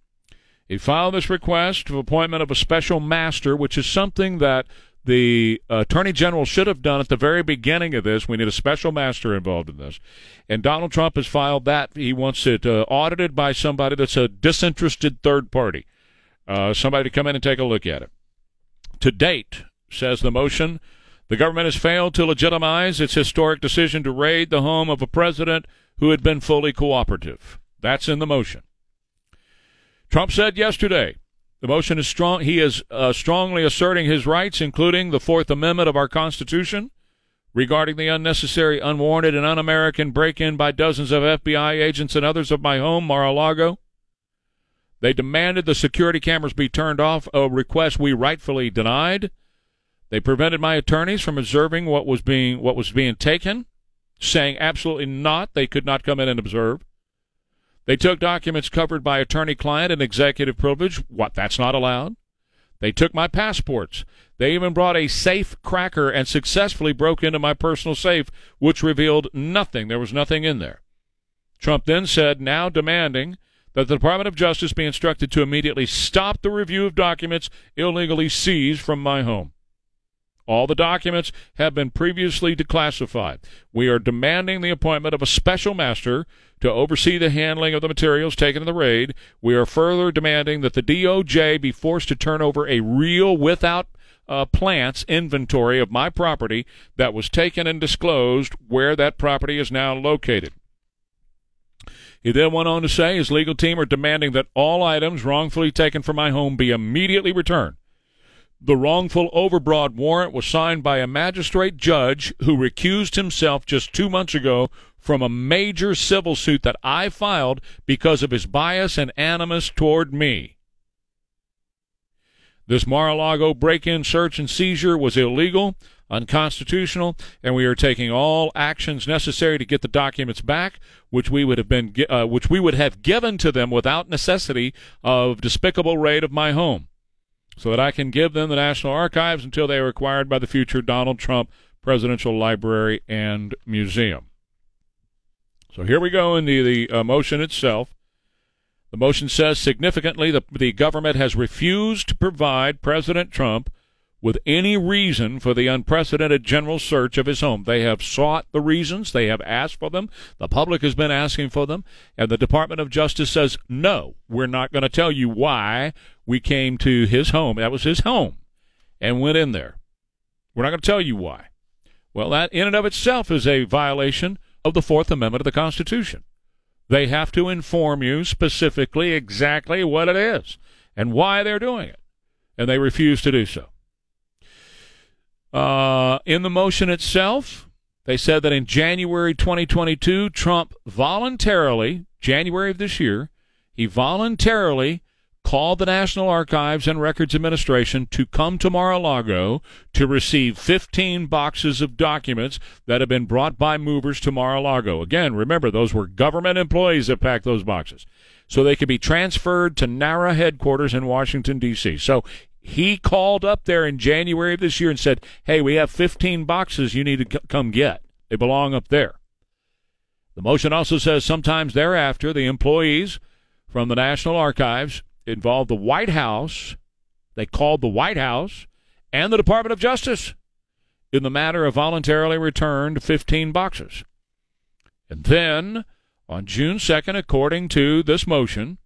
S2: He filed this request for appointment of a special master, which is something that the attorney general should have done at the very beginning of this. We need a special master involved in this. And Donald Trump has filed that. He wants it uh, audited by somebody that's a disinterested third party, uh, somebody to come in and take a look at it. To date, says the motion, the government has failed to legitimize its historic decision to raid the home of a president who had been fully cooperative. That's in the motion. Trump said yesterday the motion is strong. He is uh, strongly asserting his rights, including the Fourth Amendment of our Constitution, regarding the unnecessary, unwarranted, and un-American break-in by dozens of FBI agents and others of my home, Mar-a-Lago. They demanded the security cameras be turned off, a request we rightfully denied. They prevented my attorneys from observing what was being what was being taken, saying absolutely not. They could not come in and observe. They took documents covered by attorney client and executive privilege. What? That's not allowed. They took my passports. They even brought a safe cracker and successfully broke into my personal safe, which revealed nothing. There was nothing in there. Trump then said, now demanding that the Department of Justice be instructed to immediately stop the review of documents illegally seized from my home. All the documents have been previously declassified. We are demanding the appointment of a special master to oversee the handling of the materials taken in the raid. We are further demanding that the DOJ be forced to turn over a real without uh, plants inventory of my property that was taken and disclosed where that property is now located. He then went on to say his legal team are demanding that all items wrongfully taken from my home be immediately returned. The wrongful overbroad warrant was signed by a magistrate judge who recused himself just two months ago from a major civil suit that I filed because of his bias and animus toward me. This Mar a Lago break in, search, and seizure was illegal, unconstitutional, and we are taking all actions necessary to get the documents back, which we would have been, uh, which we would have given to them without necessity of despicable raid of my home so that I can give them the National Archives until they are acquired by the future Donald Trump Presidential Library and Museum. So here we go into the uh, motion itself. The motion says significantly the, the government has refused to provide President Trump with any reason for the unprecedented general search of his home. They have sought the reasons, they have asked for them, the public has been asking for them, and the Department of Justice says, no, we're not going to tell you why we came to his home. That was his home, and went in there. We're not going to tell you why. Well, that in and of itself is a violation of the Fourth Amendment of the Constitution. They have to inform you specifically exactly what it is and why they're doing it, and they refuse to do so. Uh, in the motion itself, they said that in January 2022, Trump voluntarily, January of this year, he voluntarily called the National Archives and Records Administration to come to Mar-a-Lago to receive 15 boxes of documents that have been brought by movers to Mar-a-Lago. Again, remember, those were government employees that packed those boxes. So they could be transferred to NARA headquarters in Washington, D.C. So he called up there in January of this year and said, Hey, we have 15 boxes you need to c- come get. They belong up there. The motion also says sometimes thereafter, the employees from the National Archives involved the White House, they called the White House and the Department of Justice in the matter of voluntarily returned 15 boxes. And then, on June 2nd, according to this motion,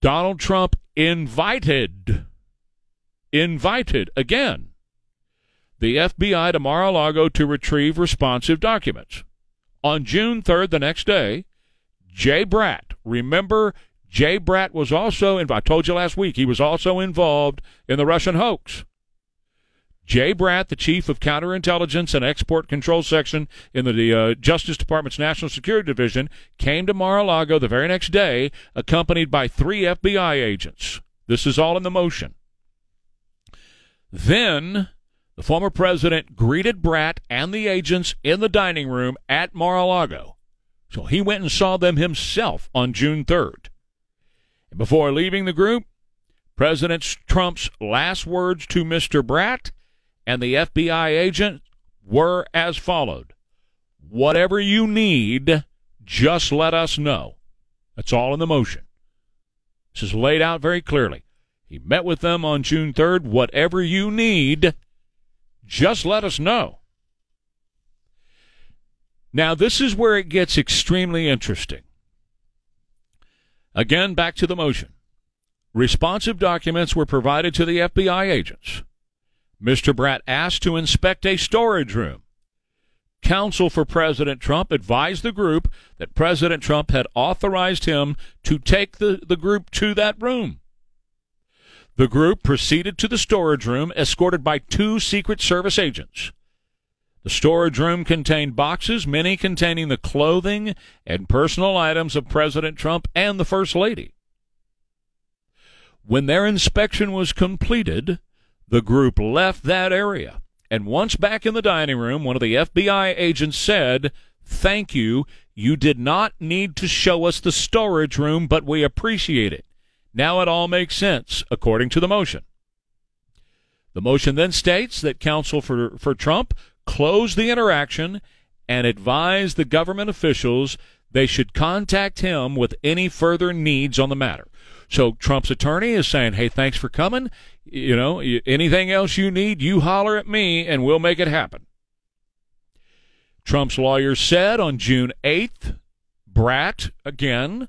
S2: Donald Trump invited, invited again, the FBI to Mar a Lago to retrieve responsive documents. On June 3rd, the next day, Jay Bratt, remember, Jay Bratt was also, I told you last week, he was also involved in the Russian hoax. Jay Bratt, the chief of counterintelligence and export control section in the uh, Justice Department's National Security Division, came to Mar-a-Lago the very next day, accompanied by three FBI agents. This is all in the motion. Then the former president greeted Bratt and the agents in the dining room at Mar-a-Lago. So he went and saw them himself on June 3rd. And before leaving the group, President Trump's last words to Mr. Bratt and the FBI agent were as followed Whatever you need, just let us know. That's all in the motion. This is laid out very clearly. He met with them on June 3rd. Whatever you need, just let us know. Now, this is where it gets extremely interesting. Again, back to the motion. Responsive documents were provided to the FBI agents. Mr. Bratt asked to inspect a storage room. Counsel for President Trump advised the group that President Trump had authorized him to take the, the group to that room. The group proceeded to the storage room, escorted by two Secret Service agents. The storage room contained boxes, many containing the clothing and personal items of President Trump and the First Lady. When their inspection was completed, the group left that area. And once back in the dining room, one of the FBI agents said, Thank you. You did not need to show us the storage room, but we appreciate it. Now it all makes sense, according to the motion. The motion then states that counsel for, for Trump closed the interaction and advised the government officials they should contact him with any further needs on the matter. So Trump's attorney is saying, "Hey, thanks for coming. You know, anything else you need, you holler at me and we'll make it happen." Trump's lawyer said on June 8th, Bratt, again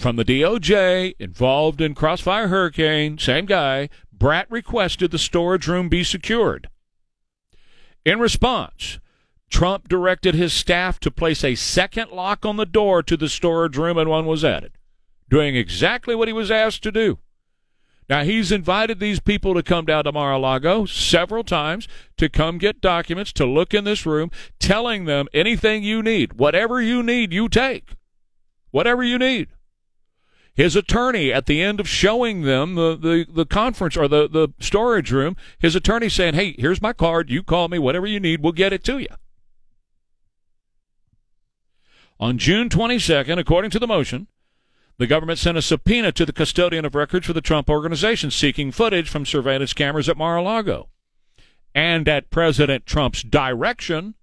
S2: from the DOJ involved in Crossfire Hurricane, same guy, Bratt requested the storage room be secured. In response, Trump directed his staff to place a second lock on the door to the storage room and one was added doing exactly what he was asked to do. Now, he's invited these people to come down to Mar a Lago several times to come get documents, to look in this room, telling them anything you need, whatever you need, you take. Whatever you need. His attorney, at the end of showing them the, the, the conference or the, the storage room, his attorney saying, Hey, here's my card. You call me, whatever you need, we'll get it to you. On June 22nd, according to the motion, the government sent a subpoena to the custodian of records for the Trump Organization seeking footage from surveillance cameras at Mar a Lago. And at President Trump's direction,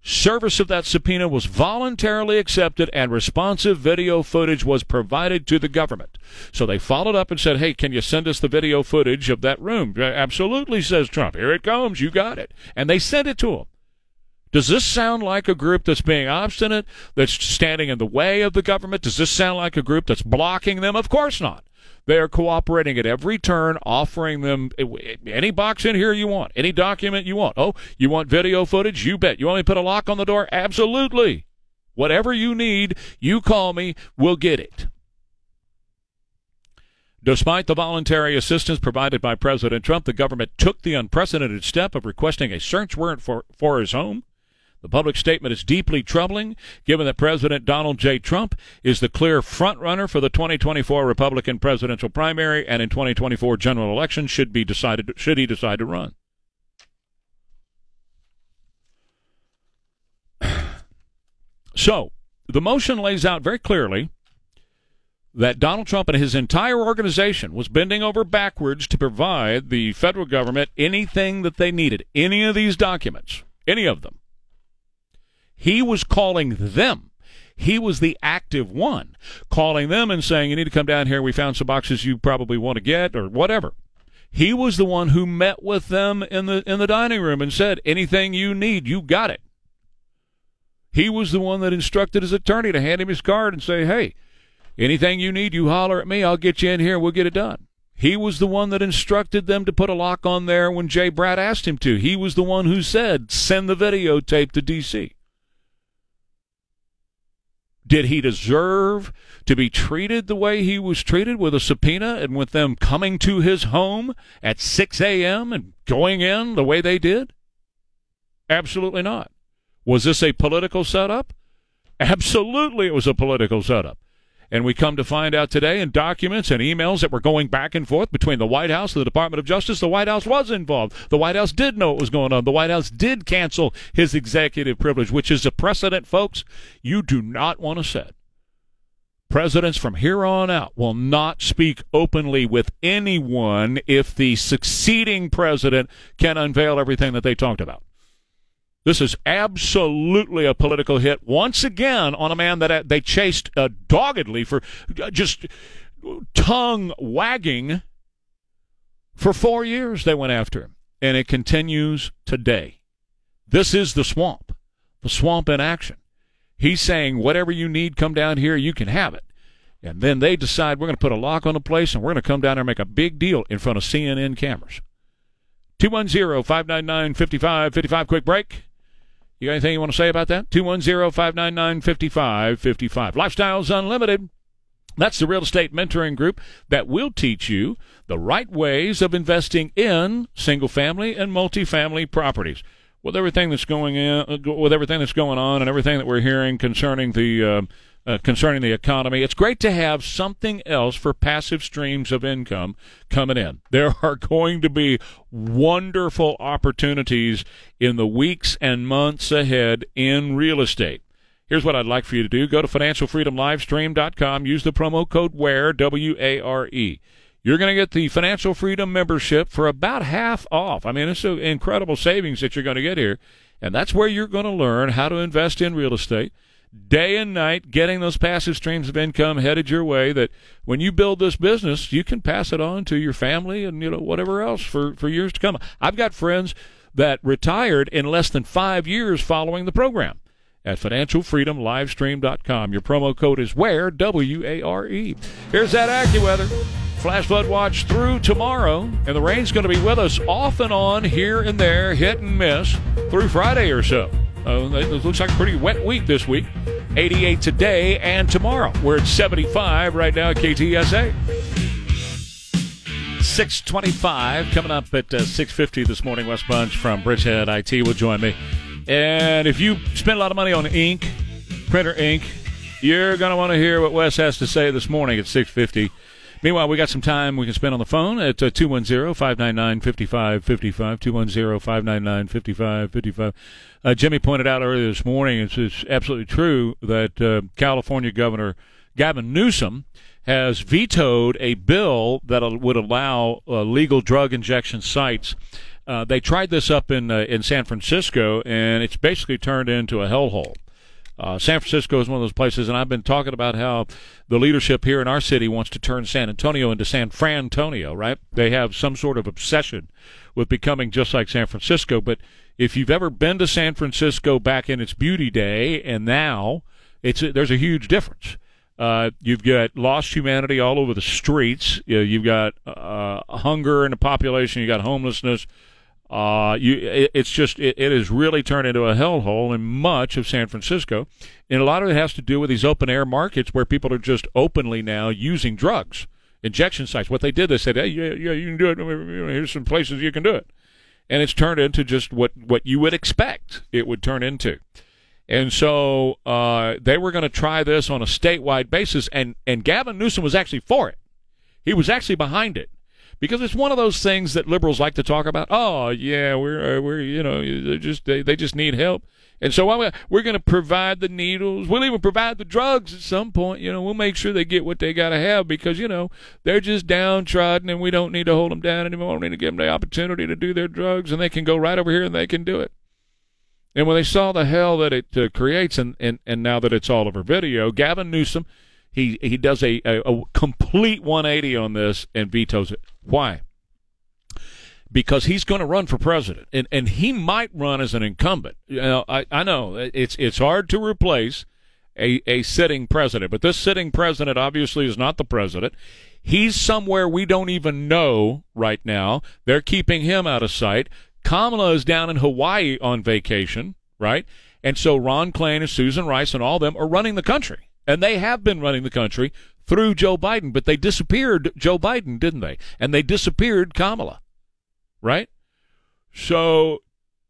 S2: service of that subpoena was voluntarily accepted and responsive video footage was provided to the government. So they followed up and said, Hey, can you send us the video footage of that room? Absolutely, says Trump. Here it comes. You got it. And they sent it to him. Does this sound like a group that's being obstinate, that's standing in the way of the government? Does this sound like a group that's blocking them? Of course not. They are cooperating at every turn, offering them any box in here you want, any document you want. Oh, you want video footage? You bet. You want me to put a lock on the door? Absolutely. Whatever you need, you call me, we'll get it. Despite the voluntary assistance provided by President Trump, the government took the unprecedented step of requesting a search warrant for, for his home. The public statement is deeply troubling, given that President Donald J. Trump is the clear frontrunner for the 2024 Republican presidential primary, and in 2024 general election should be decided should he decide to run. So, the motion lays out very clearly that Donald Trump and his entire organization was bending over backwards to provide the federal government anything that they needed, any of these documents, any of them. He was calling them. He was the active one, calling them and saying, You need to come down here. We found some boxes you probably want to get, or whatever. He was the one who met with them in the in the dining room and said, Anything you need, you got it. He was the one that instructed his attorney to hand him his card and say, hey, anything you need, you holler at me. I'll get you in here we'll get it done. He was the one that instructed them to put a lock on there when Jay Bratt asked him to. He was the one who said, send the videotape to D.C. Did he deserve to be treated the way he was treated with a subpoena and with them coming to his home at 6 a.m. and going in the way they did? Absolutely not. Was this a political setup? Absolutely, it was a political setup. And we come to find out today in documents and emails that were going back and forth between the White House and the Department of Justice, the White House was involved. The White House did know what was going on. The White House did cancel his executive privilege, which is a precedent, folks, you do not want to set. Presidents from here on out will not speak openly with anyone if the succeeding president can unveil everything that they talked about. This is absolutely a political hit once again on a man that uh, they chased uh, doggedly for uh, just tongue wagging for four years. They went after him, and it continues today. This is the swamp, the swamp in action. He's saying, whatever you need, come down here, you can have it. And then they decide we're going to put a lock on the place and we're going to come down there and make a big deal in front of CNN cameras. 210 599 5555. Quick break. You got anything you want to say about that? 210 599 5555. Lifestyles Unlimited. That's the real estate mentoring group that will teach you the right ways of investing in single family and multifamily properties. With everything that's going in, with everything that's going on, and everything that we're hearing concerning the uh, uh, concerning the economy. It's great to have something else for passive streams of income coming in. There are going to be wonderful opportunities in the weeks and months ahead in real estate. Here's what I'd like for you to do. Go to financialfreedomlivestream.com. Use the promo code WARE, W-A-R-E. You're going to get the Financial Freedom membership for about half off. I mean, it's an incredible savings that you're going to get here. And that's where you're going to learn how to invest in real estate day and night getting those passive streams of income headed your way that when you build this business you can pass it on to your family and you know whatever else for for years to come. I've got friends that retired in less than five years following the program at financialfreedomlivestream.com your promo code is WARE w-a-r-e here's that accuweather. Flash flood watch through tomorrow and the rain's going to be with us off and on here and there hit and miss through friday or so uh, it looks like a pretty wet week this week. 88 today and tomorrow. We're at 75 right now at KTSA. 625 coming up at uh, 650 this morning. Wes Bunch from Bridgehead IT will join me. And if you spend a lot of money on ink, printer ink, you're going to want to hear what Wes has to say this morning at 650. Meanwhile, we got some time we can spend on the phone at uh, 210 599 5555. 210 599 5555. Uh, Jimmy pointed out earlier this morning, it's, it's absolutely true, that uh, California Governor Gavin Newsom has vetoed a bill that would allow uh, legal drug injection sites. Uh, they tried this up in uh, in San Francisco, and it's basically turned into a hellhole. Uh, San Francisco is one of those places, and I've been talking about how the leadership here in our city wants to turn San Antonio into San Frantonio, right? They have some sort of obsession with becoming just like San Francisco, but if you've ever been to San Francisco back in its beauty day and now, it's a, there's a huge difference. Uh, you've got lost humanity all over the streets. You know, you've got uh, hunger in the population. You've got homelessness. Uh, you, it, it's just it, it has really turned into a hellhole in much of San Francisco, and a lot of it has to do with these open air markets where people are just openly now using drugs, injection sites. What they did, they said, "Hey, yeah, yeah, you can do it. Here's some places you can do it." and it's turned into just what what you would expect it would turn into. And so uh, they were going to try this on a statewide basis, and and Gavin Newsom was actually for it. He was actually behind it because it's one of those things that liberals like to talk about. Oh yeah, we're uh, we're you know they just they, they just need help. And so we're going to provide the needles. We'll even provide the drugs at some point. You know, we'll make sure they get what they got to have because, you know, they're just downtrodden and we don't need to hold them down anymore. We need to give them the opportunity to do their drugs and they can go right over here and they can do it. And when they saw the hell that it uh, creates and, and, and now that it's all over video, Gavin Newsom, he, he does a, a, a complete 180 on this and vetoes it. Why? because he's going to run for president, and and he might run as an incumbent. You know, I I know it's it's hard to replace a a sitting president, but this sitting president obviously is not the president. He's somewhere we don't even know right now. They're keeping him out of sight. Kamala is down in Hawaii on vacation, right? And so Ron Klain and Susan Rice and all them are running the country. And they have been running the country through Joe Biden, but they disappeared Joe Biden, didn't they? And they disappeared Kamala right? So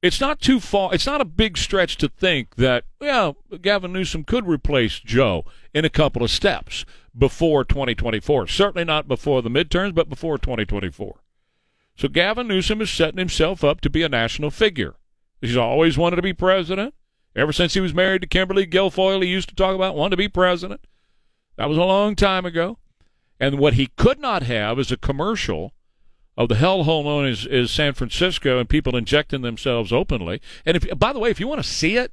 S2: it's not too far. It's not a big stretch to think that, well, Gavin Newsom could replace Joe in a couple of steps before 2024. Certainly not before the midterms, but before 2024. So Gavin Newsom is setting himself up to be a national figure. He's always wanted to be president. Ever since he was married to Kimberly Guilfoyle, he used to talk about wanting to be president. That was a long time ago. And what he could not have is a commercial of the hellhole known as, as San Francisco and people injecting themselves openly. And if, by the way, if you want to see it,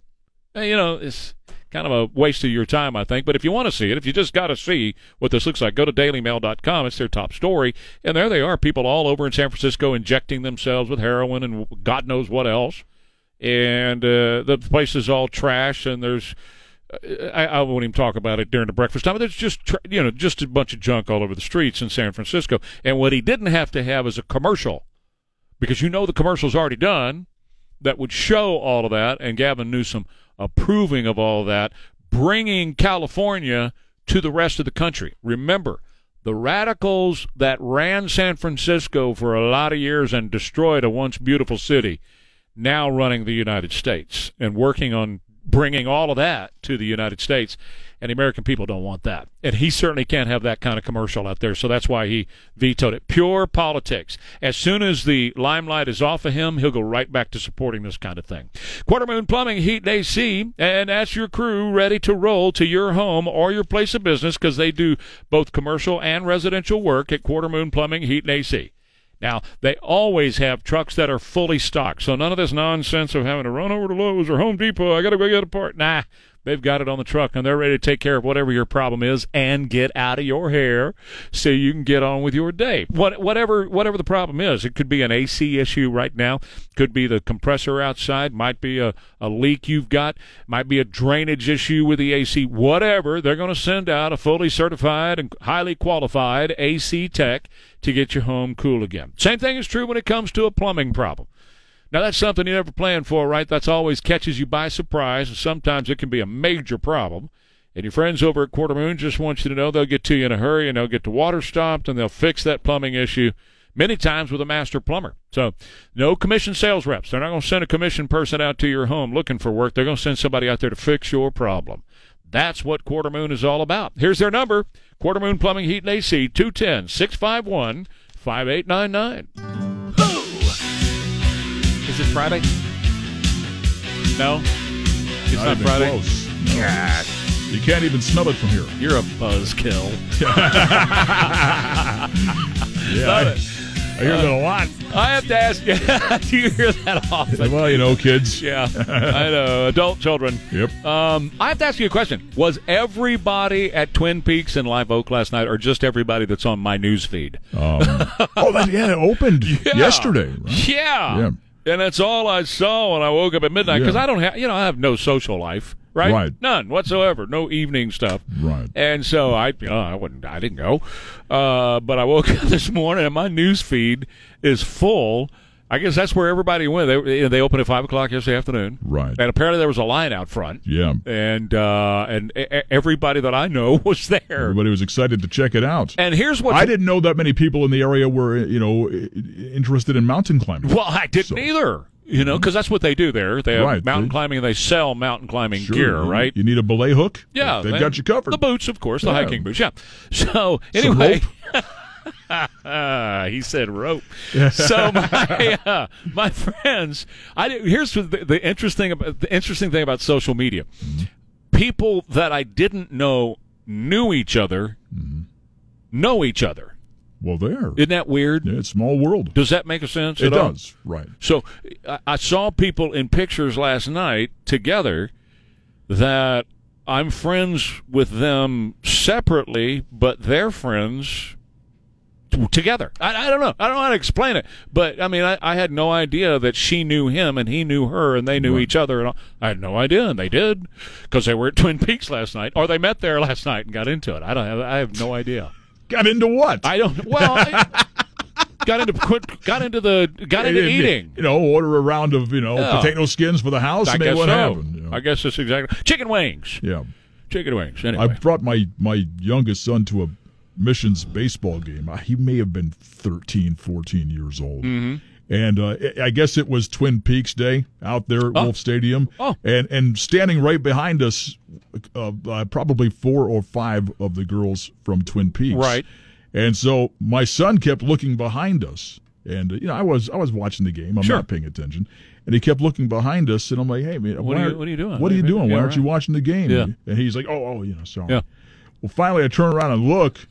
S2: eh, you know, it's kind of a waste of your time, I think. But if you want to see it, if you just got to see what this looks like, go to dailymail.com. It's their top story. And there they are, people all over in San Francisco injecting themselves with heroin and God knows what else. And uh, the place is all trash, and there's I, I, won't even talk about it during the breakfast time. There's just you know just a bunch of junk all over the streets in San Francisco. And what he didn't have to have is a commercial, because you know the commercial's already done that would show all of that, and Gavin Newsom approving of all of that, bringing California to the rest of the country. Remember, the radicals that ran San Francisco for a lot of years and destroyed a once beautiful city, now running the United States and working on bringing all of that to the United States. And the American people don't want that. And he certainly can't have that kind of commercial out there. So that's why he vetoed it. Pure politics. As soon as the limelight is off of him, he'll go right back to supporting this kind of thing. Quarter Moon Plumbing, Heat and AC. And that's your crew ready to roll to your home or your place of business because they do both commercial and residential work at Quarter Moon Plumbing, Heat and AC. Now, they always have trucks that are fully stocked, so none of this nonsense of having to run over to Lowe's or Home Depot. I got to go get a part. Nah, They've got it on the truck and they're ready to take care of whatever your problem is and get out of your hair so you can get on with your day. What, whatever whatever the problem is, it could be an AC issue right now, could be the compressor outside, might be a, a leak you've got, might be a drainage issue with the AC, whatever. They're going to send out a fully certified and highly qualified AC tech to get your home cool again. Same thing is true when it comes to a plumbing problem. Now, that's something you never planned for, right? That's always catches you by surprise, and sometimes it can be a major problem. And your friends over at Quarter Moon just want you to know they'll get to you in a hurry and they'll get the water stopped and they'll fix that plumbing issue many times with a master plumber. So, no commission sales reps. They're not going to send a commission person out to your home looking for work. They're going to send somebody out there to fix your problem. That's what Quarter Moon is all about. Here's their number Quarter Moon Plumbing, Heat and AC, 210 651 5899.
S8: Is it Friday?
S2: No, it's not,
S6: not
S2: Friday.
S6: Close. No.
S2: God,
S6: You can't even smell it from here.
S2: you're a buzzkill.
S6: Yeah,
S2: Love
S6: I,
S2: it.
S6: I hear that a lot.
S2: I have to ask you. do you hear that often?
S6: Well, you know, kids.
S2: Yeah, I know. Adult children.
S6: Yep.
S2: Um, I have to ask you a question. Was everybody at Twin Peaks and Live Oak last night, or just everybody that's on my news feed?
S6: Um, oh, that, yeah, it opened
S2: Yeah.
S6: yesterday. Right?
S2: Yeah.
S6: Yeah.
S2: And that's all I saw when I woke up at midnight because
S6: Yeah.
S2: I don't have, you know, I have no social life, right?
S6: Right.
S2: None whatsoever. No evening stuff.
S6: Right.
S2: And so I, uh, I wouldn't, I didn't go. Uh, but I woke up this morning and my news feed is full. I guess that's where everybody went. They, you know, they opened at five o'clock yesterday afternoon.
S6: Right.
S2: And apparently there was a line out front.
S6: Yeah.
S2: And uh, and everybody that I know was there.
S6: Everybody was excited to check it out.
S2: And here's what
S6: I didn't know that many people in the area were, you know, interested in mountain climbing.
S2: Well, I didn't
S6: So-
S2: either. You know, because that's what they do there. They have
S6: Right.
S2: mountain climbing and they sell mountain climbing
S6: Sure,
S2: gear, right?
S6: You need a belay hook.
S2: Yeah,
S6: they've
S2: they-
S6: got you covered.
S2: The boots, of course, the
S6: Yeah.
S2: hiking boots. Yeah. So anyway, he said rope. so my uh, my friends, I here's the, the interesting about the interesting thing about social media. People that I didn't know knew each other, know each other.
S6: Well, there.
S2: Isn't that weird?
S6: Yeah, it's small world.
S2: Does that make a sense?
S6: It does. Right.
S2: So I, I saw people in pictures last night together that I'm friends with them separately, but they're friends together. I, I, don't know. I don't know how to explain it. But I mean, I, I, had no idea that she knew him and he knew her and they knew right. each other. And all. I had no idea, and they did because they were at Twin Peaks last night, or they met there last night and got into it. I don't have. I have no idea.
S6: Got into what?
S2: I don't. Well. got into got into the got into eating.
S6: You know, order a round of you know yeah. potato skins for the house,
S2: I
S6: and
S2: guess
S6: what
S2: so.
S6: happened. You
S2: know. I guess that's exactly chicken wings.
S6: Yeah,
S2: chicken wings. Anyway.
S6: I brought my my youngest son to a missions baseball game. He may have been 13, 14 years old.
S2: Mm-hmm.
S6: And uh, I guess it was Twin Peaks Day out there at oh. Wolff Stadium.
S2: Oh.
S6: And, and standing right behind us, uh, uh, probably four or five of the girls from Twin Peaks.
S2: Right.
S6: And so my son kept looking behind us. And, you know, I was I was watching the game. I'm
S2: sure.
S6: not paying attention. And he kept looking behind us, and I'm like, "Hey, man,
S2: what, are, you, what are you doing?
S6: What are you doing?
S2: Yeah,
S6: why aren't
S2: right.
S6: you watching the game?"
S2: Yeah.
S6: And he's like, "Oh, oh, you know, sorry."
S2: Yeah.
S6: Well, finally, I turn around and look,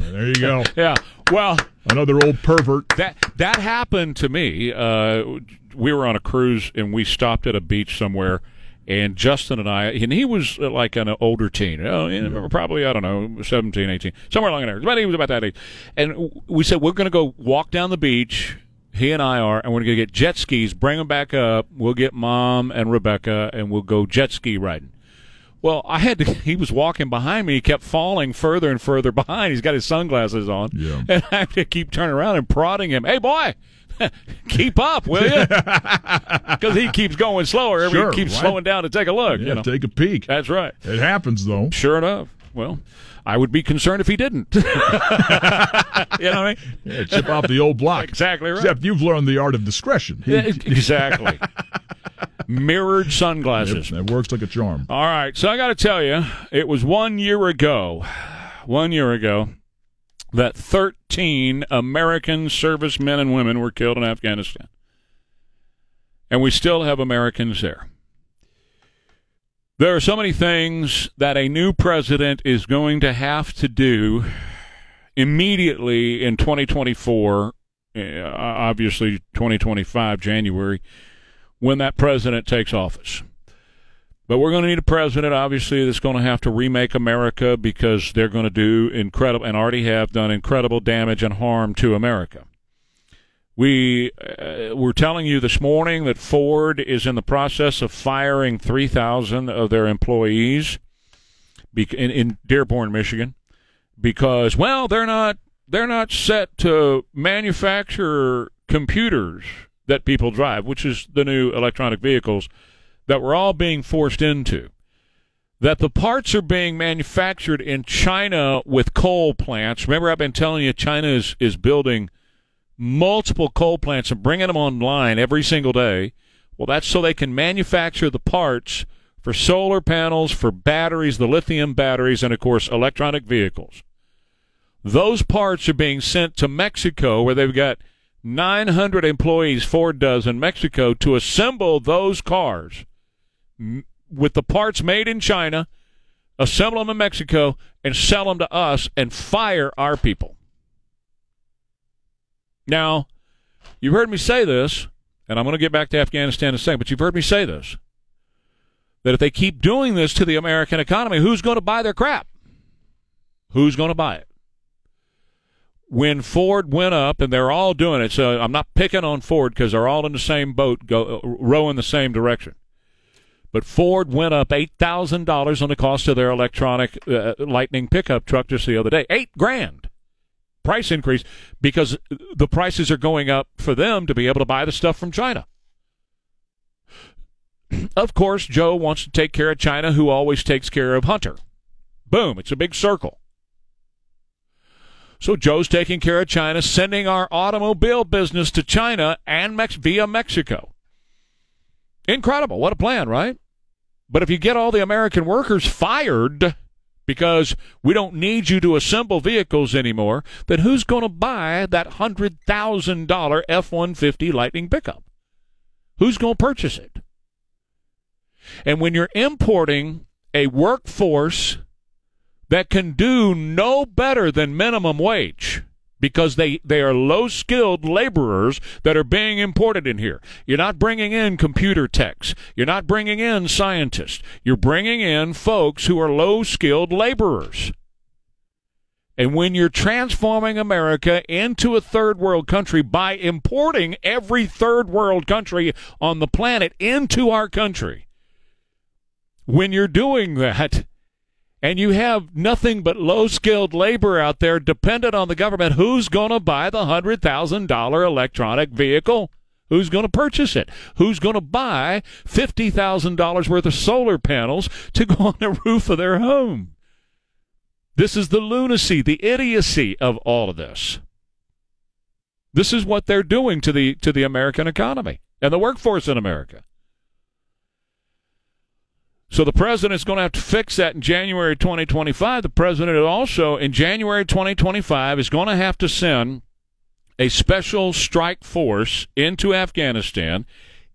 S6: there you go.
S2: yeah. Well,
S6: another old pervert.
S2: That that happened to me. Uh, we were on a cruise and we stopped at a beach somewhere, and Justin and I, and he was uh, like an older teen, oh, yeah. probably I don't know, 17, 18, somewhere along there. But he was about that age, and we said we're going to go walk down the beach. He and I are, and we're going to get jet skis, bring them back up. We'll get mom and Rebecca, and we'll go jet ski riding. Well, I had to. He was walking behind me. He kept falling further and further behind. He's got his sunglasses on,
S6: yeah.
S2: and I have to keep turning around and prodding him. Hey, boy, keep up, will you? Because he keeps going slower. Every
S6: sure,
S2: he keeps
S6: right?
S2: slowing down to take a look.
S6: Yeah,
S2: you know?
S6: take a peek.
S2: That's right.
S6: It happens though.
S2: Sure enough. Well, I would be concerned if he didn't. you know what I mean?
S6: Yeah, chip off the old block.
S2: exactly right.
S6: Except you've learned the art of discretion.
S2: Exactly. Mirrored sunglasses.
S6: It, it works like a charm.
S2: All right. So I got to tell you, it was one year ago, one year ago, that 13 American servicemen and women were killed in Afghanistan. And we still have Americans there. There are so many things that a new president is going to have to do immediately in 2024, uh, obviously 2025, January, when that president takes office. But we're going to need a president, obviously, that's going to have to remake America because they're going to do incredible, and already have done incredible damage and harm to America. We uh, were telling you this morning that Ford is in the process of firing 3,000 of their employees in, in Dearborn, Michigan, because well, they're not they're not set to manufacture computers that people drive, which is the new electronic vehicles that we're all being forced into. That the parts are being manufactured in China with coal plants. Remember, I've been telling you China is, is building multiple coal plants and bringing them online every single day. Well, that's so they can manufacture the parts for solar panels, for batteries, the lithium batteries, and of course, electronic vehicles. Those parts are being sent to Mexico where they've got 900 employees, Ford does in Mexico, to assemble those cars with the parts made in China, assemble them in Mexico, and sell them to us and fire our people. Now, you've heard me say this, and I'm going to get back to Afghanistan in a second, but you've heard me say this that if they keep doing this to the American economy, who's going to buy their crap? Who's going to buy it? When Ford went up, and they're all doing it, so I'm not picking on Ford because they're all in the same boat, go, row in the same direction. But Ford went up eight thousand dollars on the cost of their electronic uh, Lightning pickup truck just the other day. Eight grand price increase because the prices are going up for them to be able to buy the stuff from China. Of course, Joe wants to take care of China, who always takes care of Hunter. Boom, it's a big circle. So Joe's taking care of China, sending our automobile business to China and Mex- via Mexico. Incredible. What a plan, right? But if you get all the American workers fired, because we don't need you to assemble vehicles anymore, then who's going to buy that $100,000 F 150 Lightning pickup? Who's going to purchase it? And when you're importing a workforce that can do no better than minimum wage, because they, they are low skilled laborers that are being imported in here. You're not bringing in computer techs. You're not bringing in scientists. You're bringing in folks who are low skilled laborers. And when you're transforming America into a third world country by importing every third world country on the planet into our country, when you're doing that, and you have nothing but low skilled labor out there dependent on the government, who's going to buy the $100,000 electronic vehicle? Who's going to purchase it? Who's going to buy $50,000 worth of solar panels to go on the roof of their home? This is the lunacy, the idiocy of all of this. This is what they're doing to the to the American economy and the workforce in America. So the president is going to have to fix that in January 2025. The president also in January 2025 is going to have to send a special strike force into Afghanistan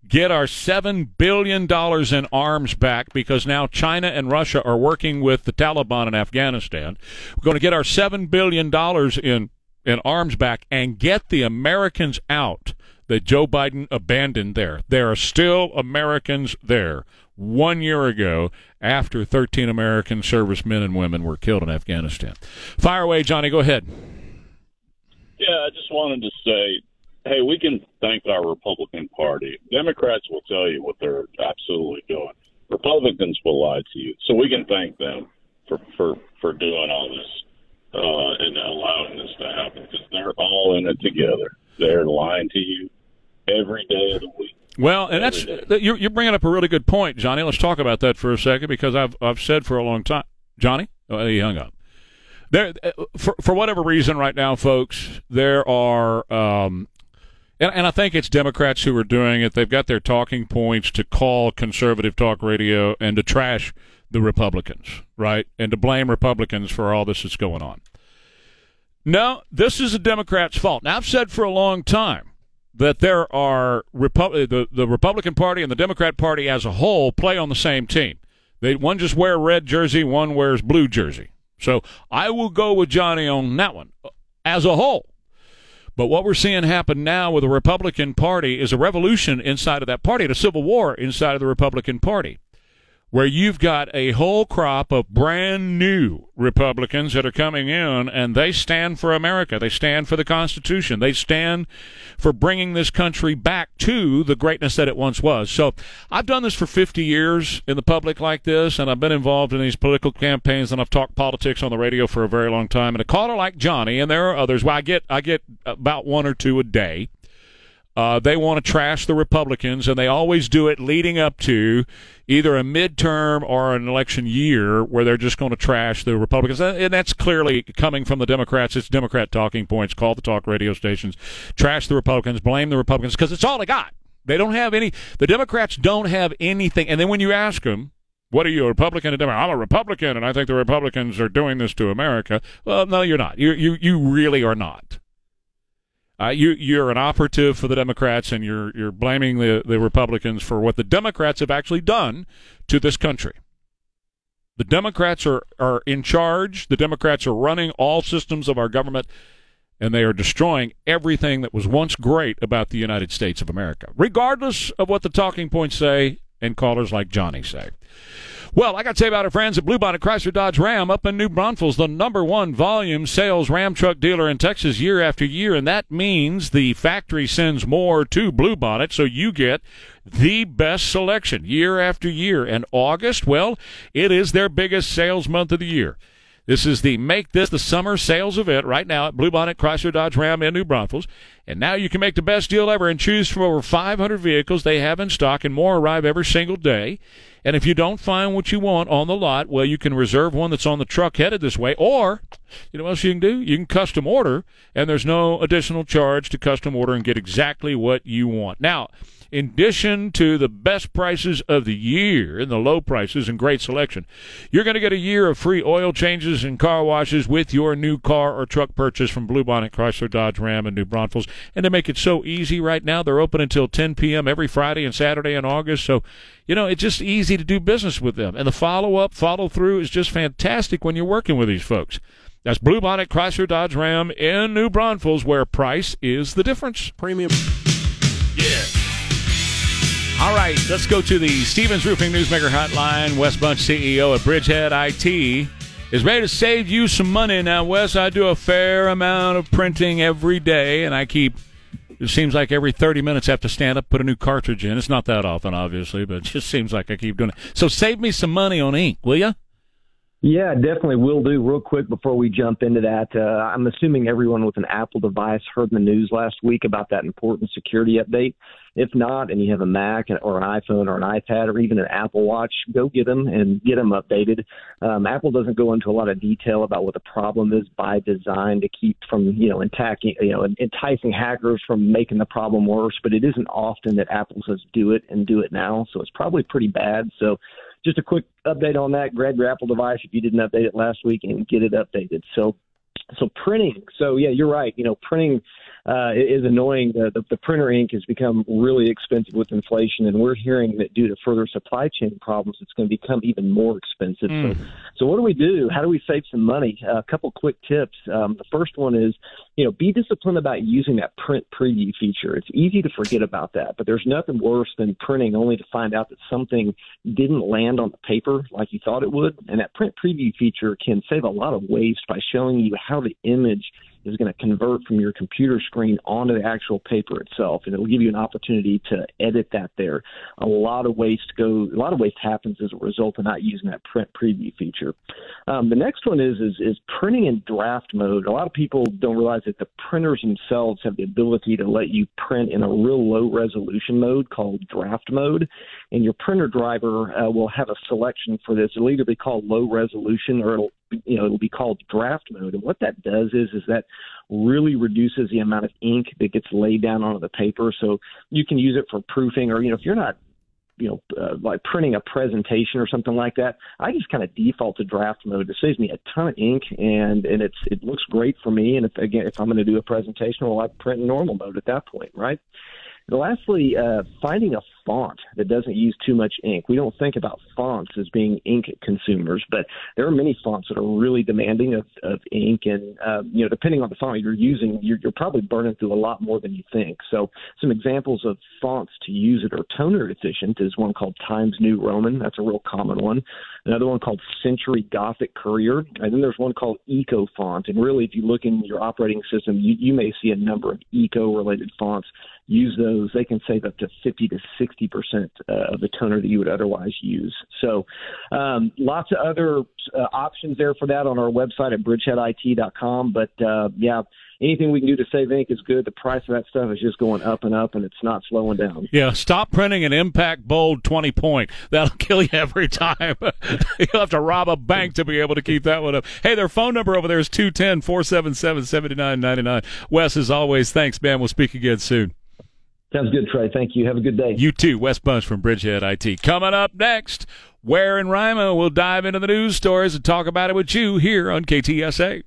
S2: get our $7 billion in arms back because now China and Russia are working with the Taliban in Afghanistan. We're going to get our $7 billion in, in arms back and get the Americans out that Joe Biden abandoned there. There are still Americans there one year ago after 13 American servicemen and women were killed in Afghanistan. Fire away, Johnny. Go ahead.
S7: Yeah, I just wanted to say hey, we can thank our Republican Party. Democrats will tell you what they're absolutely doing. Republicans will lie to you. So we can thank them for for for doing all this uh, and allowing this to happen because they're all in it together. They're lying to you every day of the week.
S2: Well, and that's you're, you're bringing up a really good point, Johnny. Let's talk about that for a second because I've I've said for a long time, Johnny. Oh, he hung up. There, uh, for for whatever reason, right now, folks, there are um, and, and I think it's Democrats who are doing it. They've got their talking points to call conservative talk radio and to trash the Republicans, right? And to blame Republicans for all this that's going on. No, this is a Democrat's fault. Now, I've said for a long time that there are Repu- the, the Republican Party and the Democrat Party as a whole play on the same team. They one just wear red jersey, one wears blue jersey. So I will go with Johnny on that one uh, as a whole. But what we're seeing happen now with the Republican Party is a revolution inside of that party, and a civil war inside of the Republican Party where you've got a whole crop of brand new Republicans that are coming in and they stand for America. They stand for the Constitution. They stand for bringing this country back to the greatness that it once was. So I've done this for 50 years in the public like this, and I've been involved in these political campaigns, and I've talked politics on the radio for a very long time. And a caller like Johnny, and there are others, well, I get, I get about one or two a day uh, they want to trash the Republicans, and they always do it leading up to either a midterm or an election year where they're just going to trash the Republicans. And that's clearly coming from the Democrats. It's Democrat talking points. Call the talk radio stations, trash the Republicans, blame the Republicans, because it's all they got. They don't have any, the Democrats don't have anything. And then when you ask them, what are you, a Republican? And Democrat? I'm a Republican, and I think the Republicans are doing this to America. Well, no, you're not. You, you, you really are not. Uh, you you're an operative for the Democrats, and you're you're blaming the the Republicans for what the Democrats have actually done to this country. The Democrats are are in charge. The Democrats are running all systems of our government, and they are destroying everything that was once great about the United States of America, regardless of what the talking points say and callers like Johnny say. Well, I got to say about our friends at Bluebonnet Chrysler Dodge Ram up in New Braunfels, the number one volume sales Ram truck dealer in Texas year after year, and that means the factory sends more to Bluebonnet, so you get the best selection year after year. And August, well, it is their biggest sales month of the year. This is the Make This the Summer sales event right now at Bluebonnet Chrysler Dodge Ram in New Braunfels. And now you can make the best deal ever and choose from over 500 vehicles they have in stock, and more arrive every single day. And if you don't find what you want on the lot, well, you can reserve one that's on the truck headed this way, or you know what else you can do? You can custom order, and there's no additional charge to custom order and get exactly what you want. Now, in addition to the best prices of the year and the low prices and great selection, you're going to get a year of free oil changes and car washes with your new car or truck purchase from Bluebonnet Chrysler Dodge Ram in New Braunfels. And to make it so easy right now, they're open until 10 p.m. every Friday and Saturday in August. So, you know, it's just easy to do business with them. And the follow up, follow through is just fantastic when you're working with these folks. That's Bluebonnet Chrysler Dodge Ram in New Braunfels, where price is the difference.
S9: Premium.
S2: Yeah. All right, let's go to the Stevens Roofing Newsmaker Hotline. Wes Bunch, CEO at Bridgehead IT. is ready to save you some money. Now, Wes, I do a fair amount of printing every day, and I keep. It seems like every 30 minutes I have to stand up, put a new cartridge in. It's not that often, obviously, but it just seems like I keep doing it. So save me some money on ink, will you?
S9: Yeah, definitely will do. Real quick before we jump into that, uh, I'm assuming everyone with an Apple device heard the news last week about that important security update. If not, and you have a Mac or an iPhone or an iPad or even an Apple Watch, go get them and get them updated. Um, Apple doesn't go into a lot of detail about what the problem is by design to keep from you know attacking you know enticing hackers from making the problem worse. But it isn't often that Apple says do it and do it now, so it's probably pretty bad. So just a quick update on that. Grab your Apple device if you didn't update it last week and get it updated. So, so printing. So yeah, you're right. You know, printing uh, is annoying. The, the, the printer ink has become really expensive with inflation, and we're hearing that due to further supply chain problems, it's going to become even more expensive. Mm. So, so what do we do? How do we save some money? Uh, a couple quick tips. Um, the first one is, you know, be disciplined about using that print preview feature. It's easy to forget about that, but there's nothing worse than printing only to find out that something didn't land on the paper like you thought it would. And that print preview feature can save a lot of waste by showing you how the image is going to convert from your computer screen onto the actual paper itself, and it'll give you an opportunity to edit that there. A lot of waste go, a lot of waste happens as a result of not using that print preview feature. Um, the next one is, is is printing in draft mode. A lot of people don't realize that the printers themselves have the ability to let you print in a real low resolution mode called draft mode, and your printer driver uh, will have a selection for this. It'll either be called low resolution or it'll you know it'll be called draft mode. And what that does is is that really reduces the amount of ink that gets laid down onto the paper. So you can use it for proofing or you know if you're not you know uh, like printing a presentation or something like that i just kind of default to draft mode. It saves me a ton of ink and and it's it looks great for me. And if again if i'm going to do a presentation well i print in normal mode at that point right? And lastly, uh, finding a font that doesn't use too much ink. We don't think about fonts as being ink consumers, but there are many fonts that are really demanding of, of ink. And, uh, you know, depending on the font you're using, you're, you're probably burning through a lot more than you think. So some examples of fonts to use that are toner efficient is one called Times New Roman. That's a real common one. Another one called Century Gothic Courier. And then there's one called Eco Font. And really, if you look in your operating system, you, you may see a number of eco related fonts use those, they can save up to 50 to 60 percent uh, of the toner that you would otherwise use. So, um, lots of other uh, options there for that on our website at bridgeheadit.com. But uh, yeah, anything we can do to save ink is good. The price of that stuff is just going up and up, and it's not slowing down.
S2: Yeah, stop printing an impact bold 20 point. That'll kill you every time. You'll have to rob a bank to be able to keep that one up. Hey, their phone number over there is 210 477 7999. Wes, as always, thanks, man. We'll speak again soon.
S9: Sounds good, Trey. Thank you. Have a good day.
S2: You too. Wes Bunch from Bridgehead IT. Coming up next, Ware and Rima will dive into the news stories and talk about it with you here on KTSA.